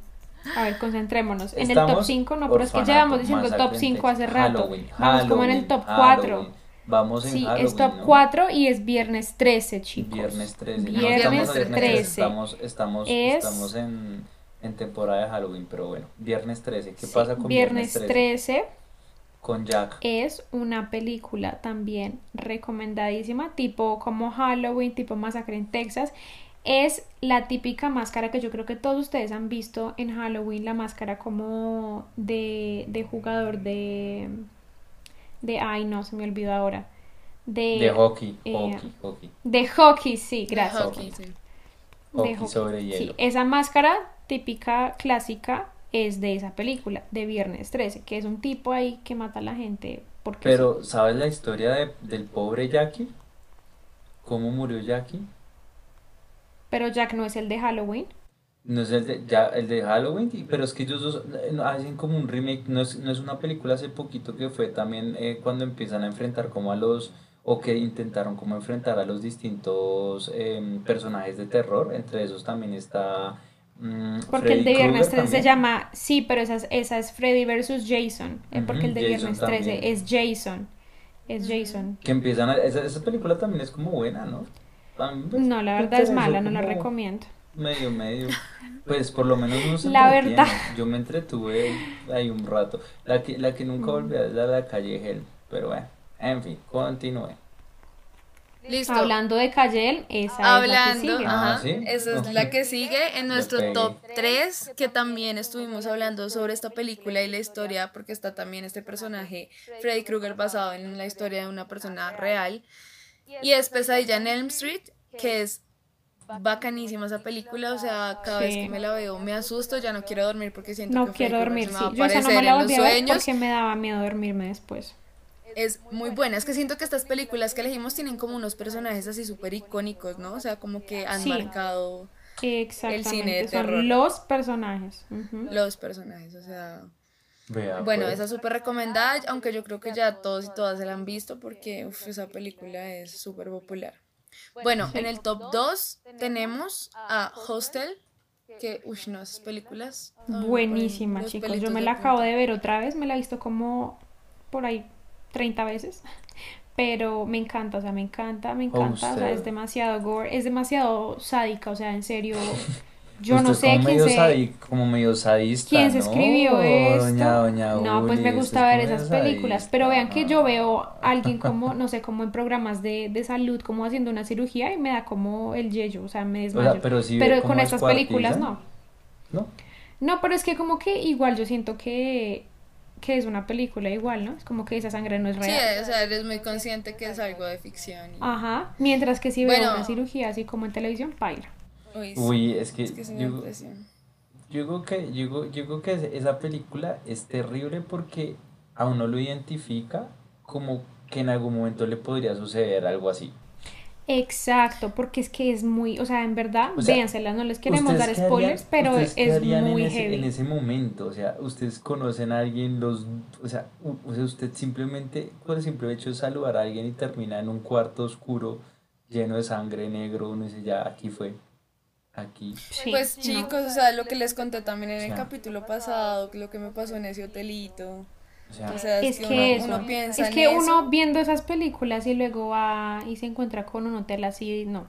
A ver, concentrémonos. En el top 5, no, pero es que llevamos diciendo top 5 hace rato. Vamos como en el top 4. Vamos en Sí, es top 4 y es viernes 13, chicos. Viernes 13. Viernes, 13. Estamos, estamos, estamos en, en, temporada de Halloween, pero bueno, viernes 13. ¿Qué pasa con viernes 13? Viernes 13 con Jack. Es una película también recomendadísima, tipo como Halloween, tipo Masacre en Texas. Es la típica máscara que yo creo que todos ustedes han visto en Halloween, la máscara como de, de jugador de de, ay no, se me olvidó ahora. De, de hockey, eh, hockey, hockey. De hockey, sí, gracias. De hockey, sí. Hockey, de hockey. sobre hielo. Sí, esa máscara típica, clásica, es de esa película, de Viernes 13, que es un tipo ahí que mata a la gente. Porque Pero, ¿sabes la historia de, del pobre Jackie? ¿Cómo murió Jackie? Pero Jack no es el de Halloween. No es el de, ya, el de Halloween, pero es que ellos dos eh, hacen como un remake, no es, no es una película hace poquito que fue también eh, cuando empiezan a enfrentar como a los, o que intentaron como enfrentar a los distintos em, personajes de terror, entre esos también está... Mm, porque el de Viernes 13 se llama, sí, pero esa es, esa es Freddy versus Jason, eh, porque el de Viernes 13 es Jason, es Jason. Que empiezan a, esa, esa película también es como buena, ¿no? Pues, no, la verdad es mala, no la recomiendo. Medio, medio. Pues por lo menos no se La verdad. Yo me entretuve ahí un rato. La que, la que nunca volví a es la calle Hell. Pero bueno, en fin, continúe. Listo. Hablando de Cayel, esa es la que sigue. Ajá, Esa es la que sigue en nuestro top 3, que también estuvimos hablando sobre esta película y la historia, porque está también este personaje, Freddy Krueger, basado en la historia de una persona real. Y es Pesadilla en Elm Street, que es bacanísima esa película, o sea, cada vez que me la veo me asusto, ya no quiero dormir porque siento no que quiero dormir, sí. Yo esa no me la porque me daba miedo dormirme después. Es muy buena, es que siento que estas películas que elegimos tienen como unos personajes así súper icónicos, ¿no? O sea, como que han marcado el cine de terror. Son los personajes. Los personajes, o sea... bueno, pues. esa es súper recomendada, aunque yo creo que ya todos y todas se la han visto porque esa película es súper popular. Bueno, en el top 2 tenemos a Hostel, que, uy, no, esas películas. Buenísima, chicos. Yo me la acabo de ver otra vez, me la he visto como por ahí 30 veces. Pero me encanta, o sea, me encanta, me encanta. O sea, es demasiado gore, es demasiado sádica, o sea, en serio. Yo no sé quién se... como medio sadista, ¿Quién se escribió esto? no, pues me gusta ver esas películas, pero vean que yo veo a alguien como, no sé, como en programas de, de salud, como haciendo una cirugía y me da como el yello, o sea, me desmayo. pero, con estas películas no. ¿No? No, pero es que como que igual yo siento que que es una película igual, ¿no? Es como que esa sangre no es real. Sí, o sea, eres muy consciente que es algo de ficción. Ajá, mientras que si veo una cirugía así como en televisión, baila. Uy, es que, yo, digo que, yo, digo que esa película es terrible porque a uno lo identifica como que en algún momento le podría suceder algo así. Exacto, porque es que es muy, o sea, en verdad, véansela, no les queremos dar spoilers, pero es muy en ese, heavy. En ese momento, o sea, ustedes conocen a alguien, los, o sea, o sea, usted simplemente, por el simple hecho de saludar a alguien y termina en un cuarto oscuro lleno de sangre negro, uno dice, ya, aquí fue aquí. pues chicos, o sea, lo que les conté también en el capítulo pasado, lo que me pasó en ese hotelito. O sea, es, que, uno, piensa es que uno viendo esas películas y luego va y se encuentra con un hotel así, no.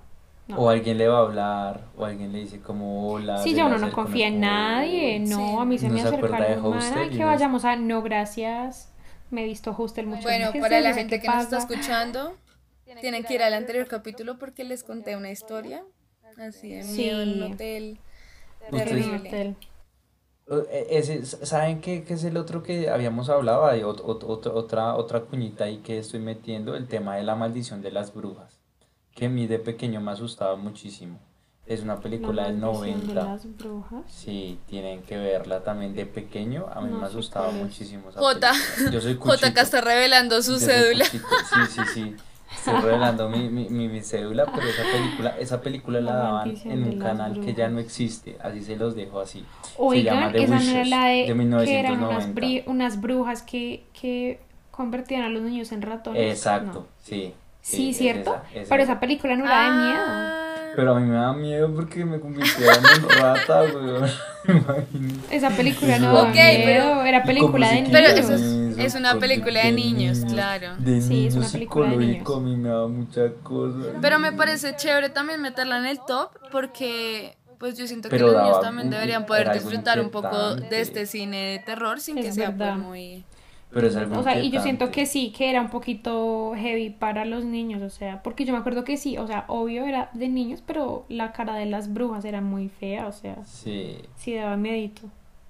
O alguien le va a hablar, o alguien le dice como hola. Sí, yo uno no confía en nadie, no, a mí se me acercaron hermana que vayamos a no gracias, me he visto hostel mucho Bueno, para la gente que nos está escuchando, tienen que ir al anterior capítulo porque les conté una historia Así de miedo en un hotel. Terrible. Eh, Ese, ¿Saben qué, qué es el otro que habíamos hablado? Hay ot- ot- ot- otra, otra cuñita ahí que estoy metiendo, el tema de la maldición de las brujas, que a mí de pequeño me asustaba muchísimo. Es una película del maldición de 90. las brujas. Sí, tienen que verla también de pequeño. A mí No me asustaba muchísimo esa Jota. película. Yo soy J acá cuchito. está revelando su Yo cédula. Sí, sí, sí. Estoy revelando mi, mi, mi, mi cédula, pero esa película, esa película la daban en un canal que ya no existe, así se los dejo así. Se Oigan, llama The esa no era la de, de que eran unas, 1990. bri- unas brujas que, que convertían a los niños en ratones. Exacto, No. sí. Sí, es ¿cierto? esa, esa Pero es. esa película no era de miedo. Ah, Pero a mí me da miedo porque me convirtieron en rata, weón. Imagínate. Esa película no Ok, miedo, pero- era película de ¿Y cómo Pero se niños. eso es- es una película de niños, claro. De Sí, es una película de a niños. mí me da mucha cosa. Pero me parece chévere también meterla en el top porque pues yo siento que los niños también un- deberían poder disfrutar un poco de este cine de terror sin que sea pues, verdad. muy... Pero es algo O sea, y yo siento que sí, que era un poquito heavy para los niños, o sea, porque yo me acuerdo que sí, o sea, obvio era de niños, pero la cara de las brujas era muy fea, o sea, Sí, sí daba miedito.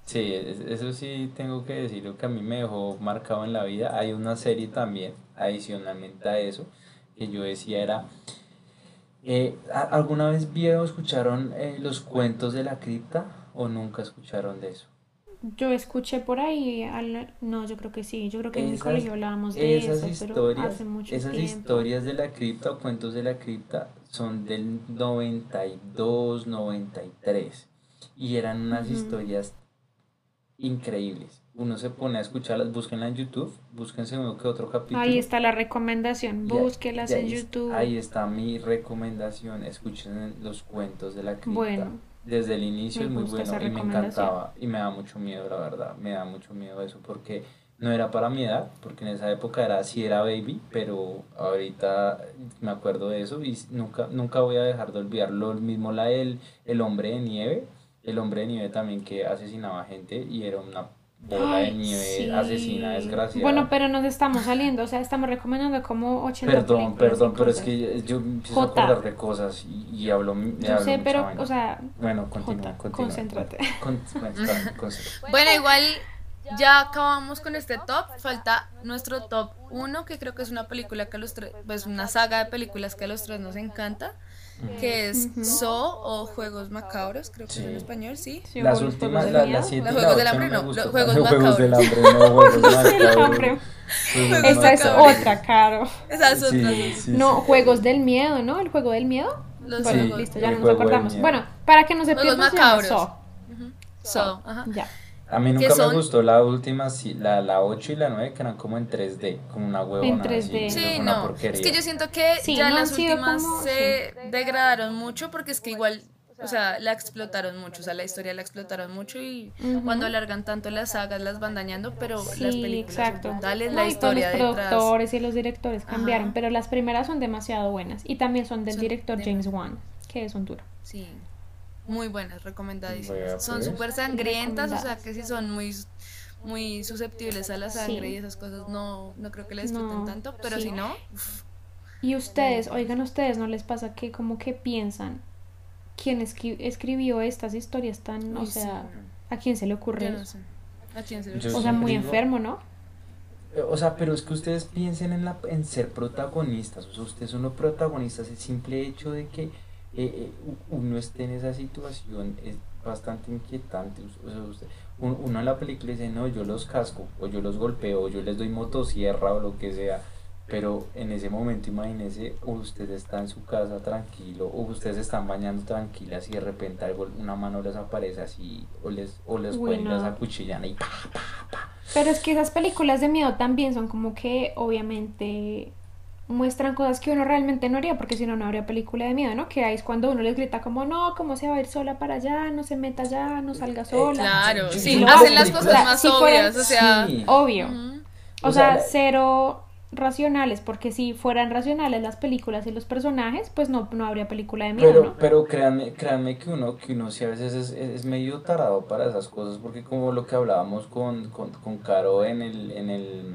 Sí, es- eso sí tengo que decirlo que a mí me dejó marcado en la vida. Hay una serie también, adicionalmente a eso, que yo decía era... eh, ¿a- ¿alguna vez vieron o escucharon eh, los cuentos de la cripta o nunca escucharon de eso? Yo escuché por ahí, al- no, yo creo que sí, yo creo que en mi Esas- colegio hablábamos de Esas eso, pero historias, hace mucho esas tiempo. historias de la cripta o cuentos de la cripta son del 92, 93 y eran unas Ujú. historias increíbles. Uno se pone a escucharlas, búsquenla en YouTube, búsquense uno que otro capítulo. Ahí está la recomendación, y en ahí YouTube. Ahí está mi recomendación, escuchen los cuentos de la cripta. Bueno, Desde el inicio es muy bueno y me encantaba y me da mucho miedo, la verdad, me da mucho miedo eso porque no era para mi edad, porque en esa época era sí era baby, pero ahorita me acuerdo de eso y nunca nunca voy a dejar de olvidarlo, el mismo la del el hombre de nieve, el hombre de nieve también que asesinaba gente y era una bola de nieve sí. asesina desgraciada. Bueno, pero nos estamos saliendo, o sea, estamos recomendando como 80 Perdón, perdón, pero es que yo empiezo a acordar de cosas y, y hablo, Yo hablo sé, pero, vaina. o sea, Bueno, continúa, continúa. Con- concéntrate. Bueno, igual ya acabamos con este top, falta nuestro top 1 que creo que es una película que a los tres, pues una saga de películas que a los tres nos encanta, que es. Saw o Juegos Macabros, creo que es en español, sí. Las últimas, la- del las miedo. 7 Los Juegos del 8 Hambre no, los Juegos Juegos del Macabros. hambre, no, Juegos del Macabros. Hambre. Esta es otra, Caro. Esa es otra. No, juegos del miedo, ¿no? El juego del miedo. Los bueno, listo, ya no nos acordamos. Bueno, para que no se Juegos pierdan. Ujú. Saw, ajá. Ya. A mí nunca son- me gustó la última, sí, la, la 8 y la 9, que eran como en 3D, como una huevona. En 3D. así, Sí, no. porquería. Es que yo siento que Sí, ya no las últimas como- se degradaron mucho porque es que igual, o sea, la explotaron mucho, o sea, la historia la explotaron mucho y cuando alargan tanto las sagas las van dañando, pero las Sí, películas exacto. son brutales, No, la historia los detrás. productores y los directores Ajá. cambiaron, pero las primeras son demasiado buenas y también son del Son director de- James Wan, que es un duro. Sí. Muy buenas, recomendadísimas. Son pues. súper sangrientas, o sea, que si son muy muy susceptibles a la sangre Sí. y esas cosas no no creo que la disfruten No, tanto, pero sí. si no, Y ustedes, oigan, ustedes no les pasa que como que piensan quién escri- escribió estas historias tan, o sí, sea, a quién se le ocurre Yo no sé. ¿A quién se le Yo O sea, sí muy digo- enfermo, ¿no? Eh, O sea, pero es que ustedes piensen en, la, en ser protagonistas, o sea, ustedes son los protagonistas, el simple hecho de que eh, eh, uno esté en esa situación es bastante inquietante, o sea, usted- un- uno en la película dice, no, yo los casco, o yo los golpeo, o yo les doy motosierra, o lo que sea, pero en ese momento imagínese, usted está en su casa tranquilo, o ustedes se están bañando tranquilas y de repente algo, una mano les aparece así, o les, o les Uy, pueden las acuchillan y pa, pa, pa. Pero es que esas películas de miedo también son como que obviamente muestran cosas que uno realmente no haría, porque si no, no habría película de miedo, ¿no? Que ahí es cuando uno les grita como, no, ¿cómo se va a ir sola para allá? No se meta allá, no salga sola. Claro, sí, yo- hacen las cosas más si fueran- obvias, o sea, Sí. Obvio. O, O sea, cero racionales, porque si fueran racionales las películas y los personajes, pues no, no habría película de miedo, Pero, ¿no? pero créanme, créanme que uno, que uno sí a veces es, es, es medio tarado para esas cosas, porque como lo que hablábamos con, con, con Caro en el, en el,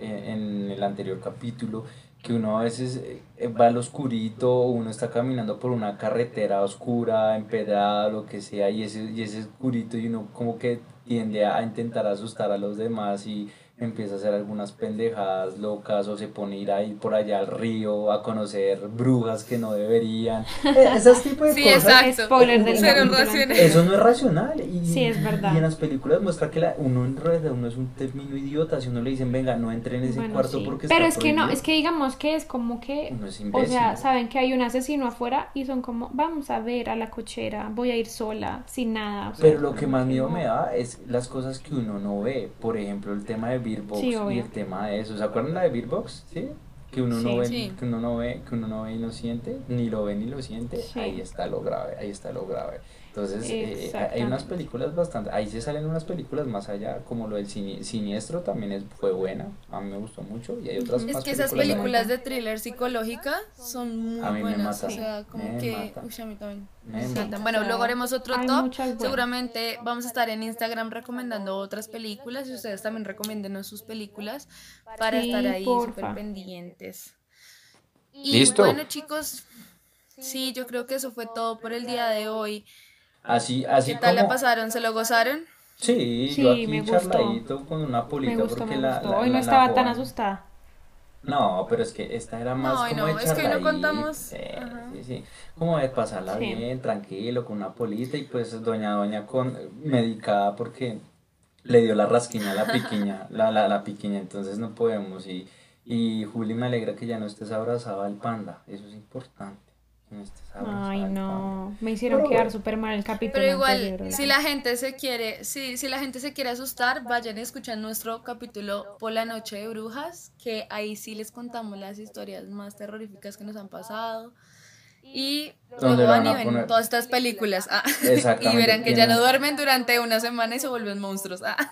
en en el anterior capítulo, que uno a veces eh, va al oscurito, uno está caminando por una carretera oscura, empedrada, lo que sea, y ese, y ese oscurito y uno como que tiende a intentar asustar a los demás y empieza a hacer algunas pendejadas locas o se pone a ir a ir por allá al río a conocer brujas que no deberían. Eh, Esos tipos de Sí, cosas. exacto. Eso no es racional. Y, Sí, es verdad. Y en las películas muestra que la, uno en realidad uno es un término idiota. Si uno le dicen, venga, no entre en ese Bueno, cuarto sí. porque Pero está es que no, prohibido", es que digamos que es como que, Uno es o sea, saben que hay un asesino afuera y son como, vamos a ver a la cochera, voy a ir sola, sin nada. o sea, Pero lo que más miedo no. me da es las cosas que uno no ve. Por ejemplo, el tema de Sí, y el tema de eso. ¿Se acuerdan la de Beerbox? ¿Sí? Que uno no ve, Sí. que uno no ve, que uno no ve y no siente, ni lo ve ni lo siente. Ahí está lo grave, ahí está lo grave. Entonces, eh, hay unas películas bastante, ahí se salen unas películas más allá, como lo del Sini- Siniestro también es, fue buena, a mí me gustó mucho y hay otras Es más que esas películas de thriller psicológica son muy A mí me buenas. mata. O sea, como Me que. mata. Uy, a mí también. Me Me mata. encantan. Bueno, luego haremos otro Hay top. Seguramente vamos a estar en Instagram recomendando otras películas y ustedes también recomiéndenos sus películas para Sí, estar ahí súper pendientes. Y Listo. bueno, chicos, sí, yo creo que eso fue todo por el día de hoy. Así, así ¿Qué tal la como... pasaron? ¿Se lo gozaron? Sí, Sí, yo aquí me gustó. charladito con una polita Me gustó, porque me la, gustó. la- Hoy no la- la estaba tan asustada. No, pero es que esta era más No, como no, de es que hoy no contamos. sí, Ajá. sí, sí, como de pasarla Sí. bien, tranquilo, con una polita y pues doña doña con medicada porque le dio la rasquiña a la piquiña, la, la, la piquiña, entonces no podemos y, y Juli me alegra que ya no estés abrazada al panda, eso es importante, abrazada Ay, no, me hicieron Pero quedar súper mal el capítulo Pero igual, anterior, si la gente se quiere, si, si la gente se quiere asustar, vayan y escuchan nuestro capítulo por la noche de brujas, que ahí sí les contamos las historias más terroríficas que nos han pasado. Y Todas estas películas. ah, y verán que ya no duermen durante una semana y se vuelven monstruos. ah.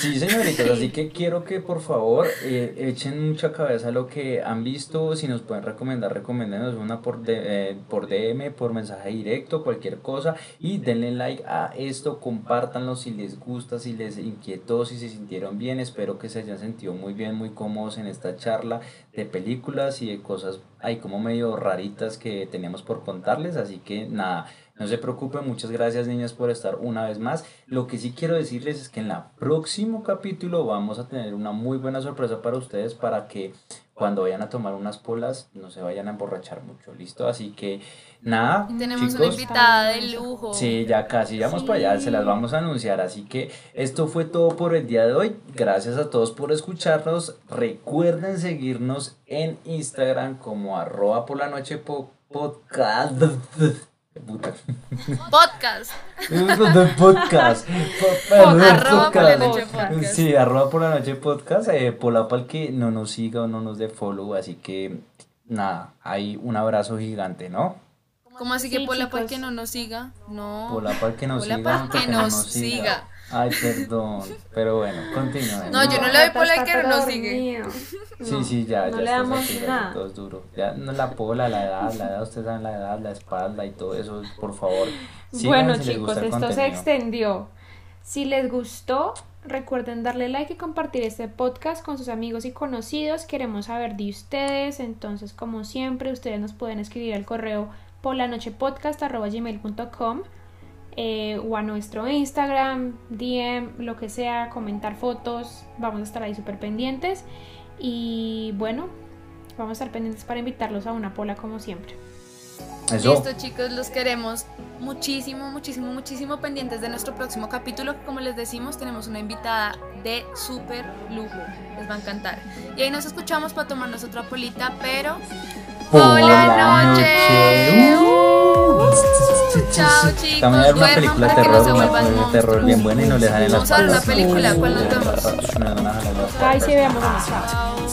Sí, señoritas, así que quiero que por favor eh, echen mucha cabeza a lo que han visto, si nos pueden recomendar, recomendenos una por, de- eh, por DM, por mensaje directo, cualquier cosa, y denle like a esto, compártanlo si les gusta, si les inquietó, si se sintieron bien, espero que se hayan sentido muy bien, muy cómodos en esta charla de películas y de cosas ahí como medio raritas que tenemos por contarles, así que nada. No se preocupen, muchas gracias niñas por estar una vez más. Lo que sí quiero decirles es que en el próximo capítulo vamos a tener una muy buena sorpresa para ustedes para que cuando vayan a tomar unas polas no se vayan a emborrachar mucho, ¿listo? Así que nada, tenemos una invitada de lujo. Sí, ya casi, ya vamos para allá, se las vamos a anunciar. Así que esto fue todo por el día de hoy. Gracias a todos por escucharnos. Recuerden seguirnos en Instagram como arroba por la noche po- podcast. Puta. Podcast. de podcast. Po- Arroba por la noche podcast. Sí, arroba por la noche podcast. Eh, pola para el que no nos siga o no nos dé follow. Así que nada, hay un abrazo gigante, ¿no? ¿Cómo así que Sí, Pola para que no nos siga? No. Pola para el que nos Pola siga. pa'l aunque que no nos nos siga. Ay, perdón. Pero bueno, continúen. No, yo no le doy pola al que no sigue. Sí, sí, ya, no ya le damos nada. todo es duro. Ya, no, la pola, la edad, la edad, ustedes saben la edad, la espalda y todo eso, por favor. síganos Bueno si les chicos, esto se extendió. Si les gustó, recuerden darle like y compartir este podcast con sus amigos y conocidos. Queremos saber de ustedes. Entonces, como siempre, ustedes nos pueden escribir al correo polanochepodcast.gmail.com eh, o a nuestro Instagram, DM, lo que sea, comentar fotos. Vamos a estar ahí súper pendientes. Y bueno, vamos a estar pendientes para invitarlos a una pola como siempre. Eso. Listo, chicos, los queremos muchísimo, muchísimo, muchísimo pendientes de nuestro próximo capítulo. que, Como les decimos, tenemos una invitada de súper lujo. Les va a encantar. Y ahí nos escuchamos para tomarnos otra polita, pero. ¡Hola, la noche! Chao, chicos. También hay una película de terror, una película de terror bien buena y no les salen las Vamos a ver una película, ¿cuál nos vemos? Ay, sí, veamos. Chao.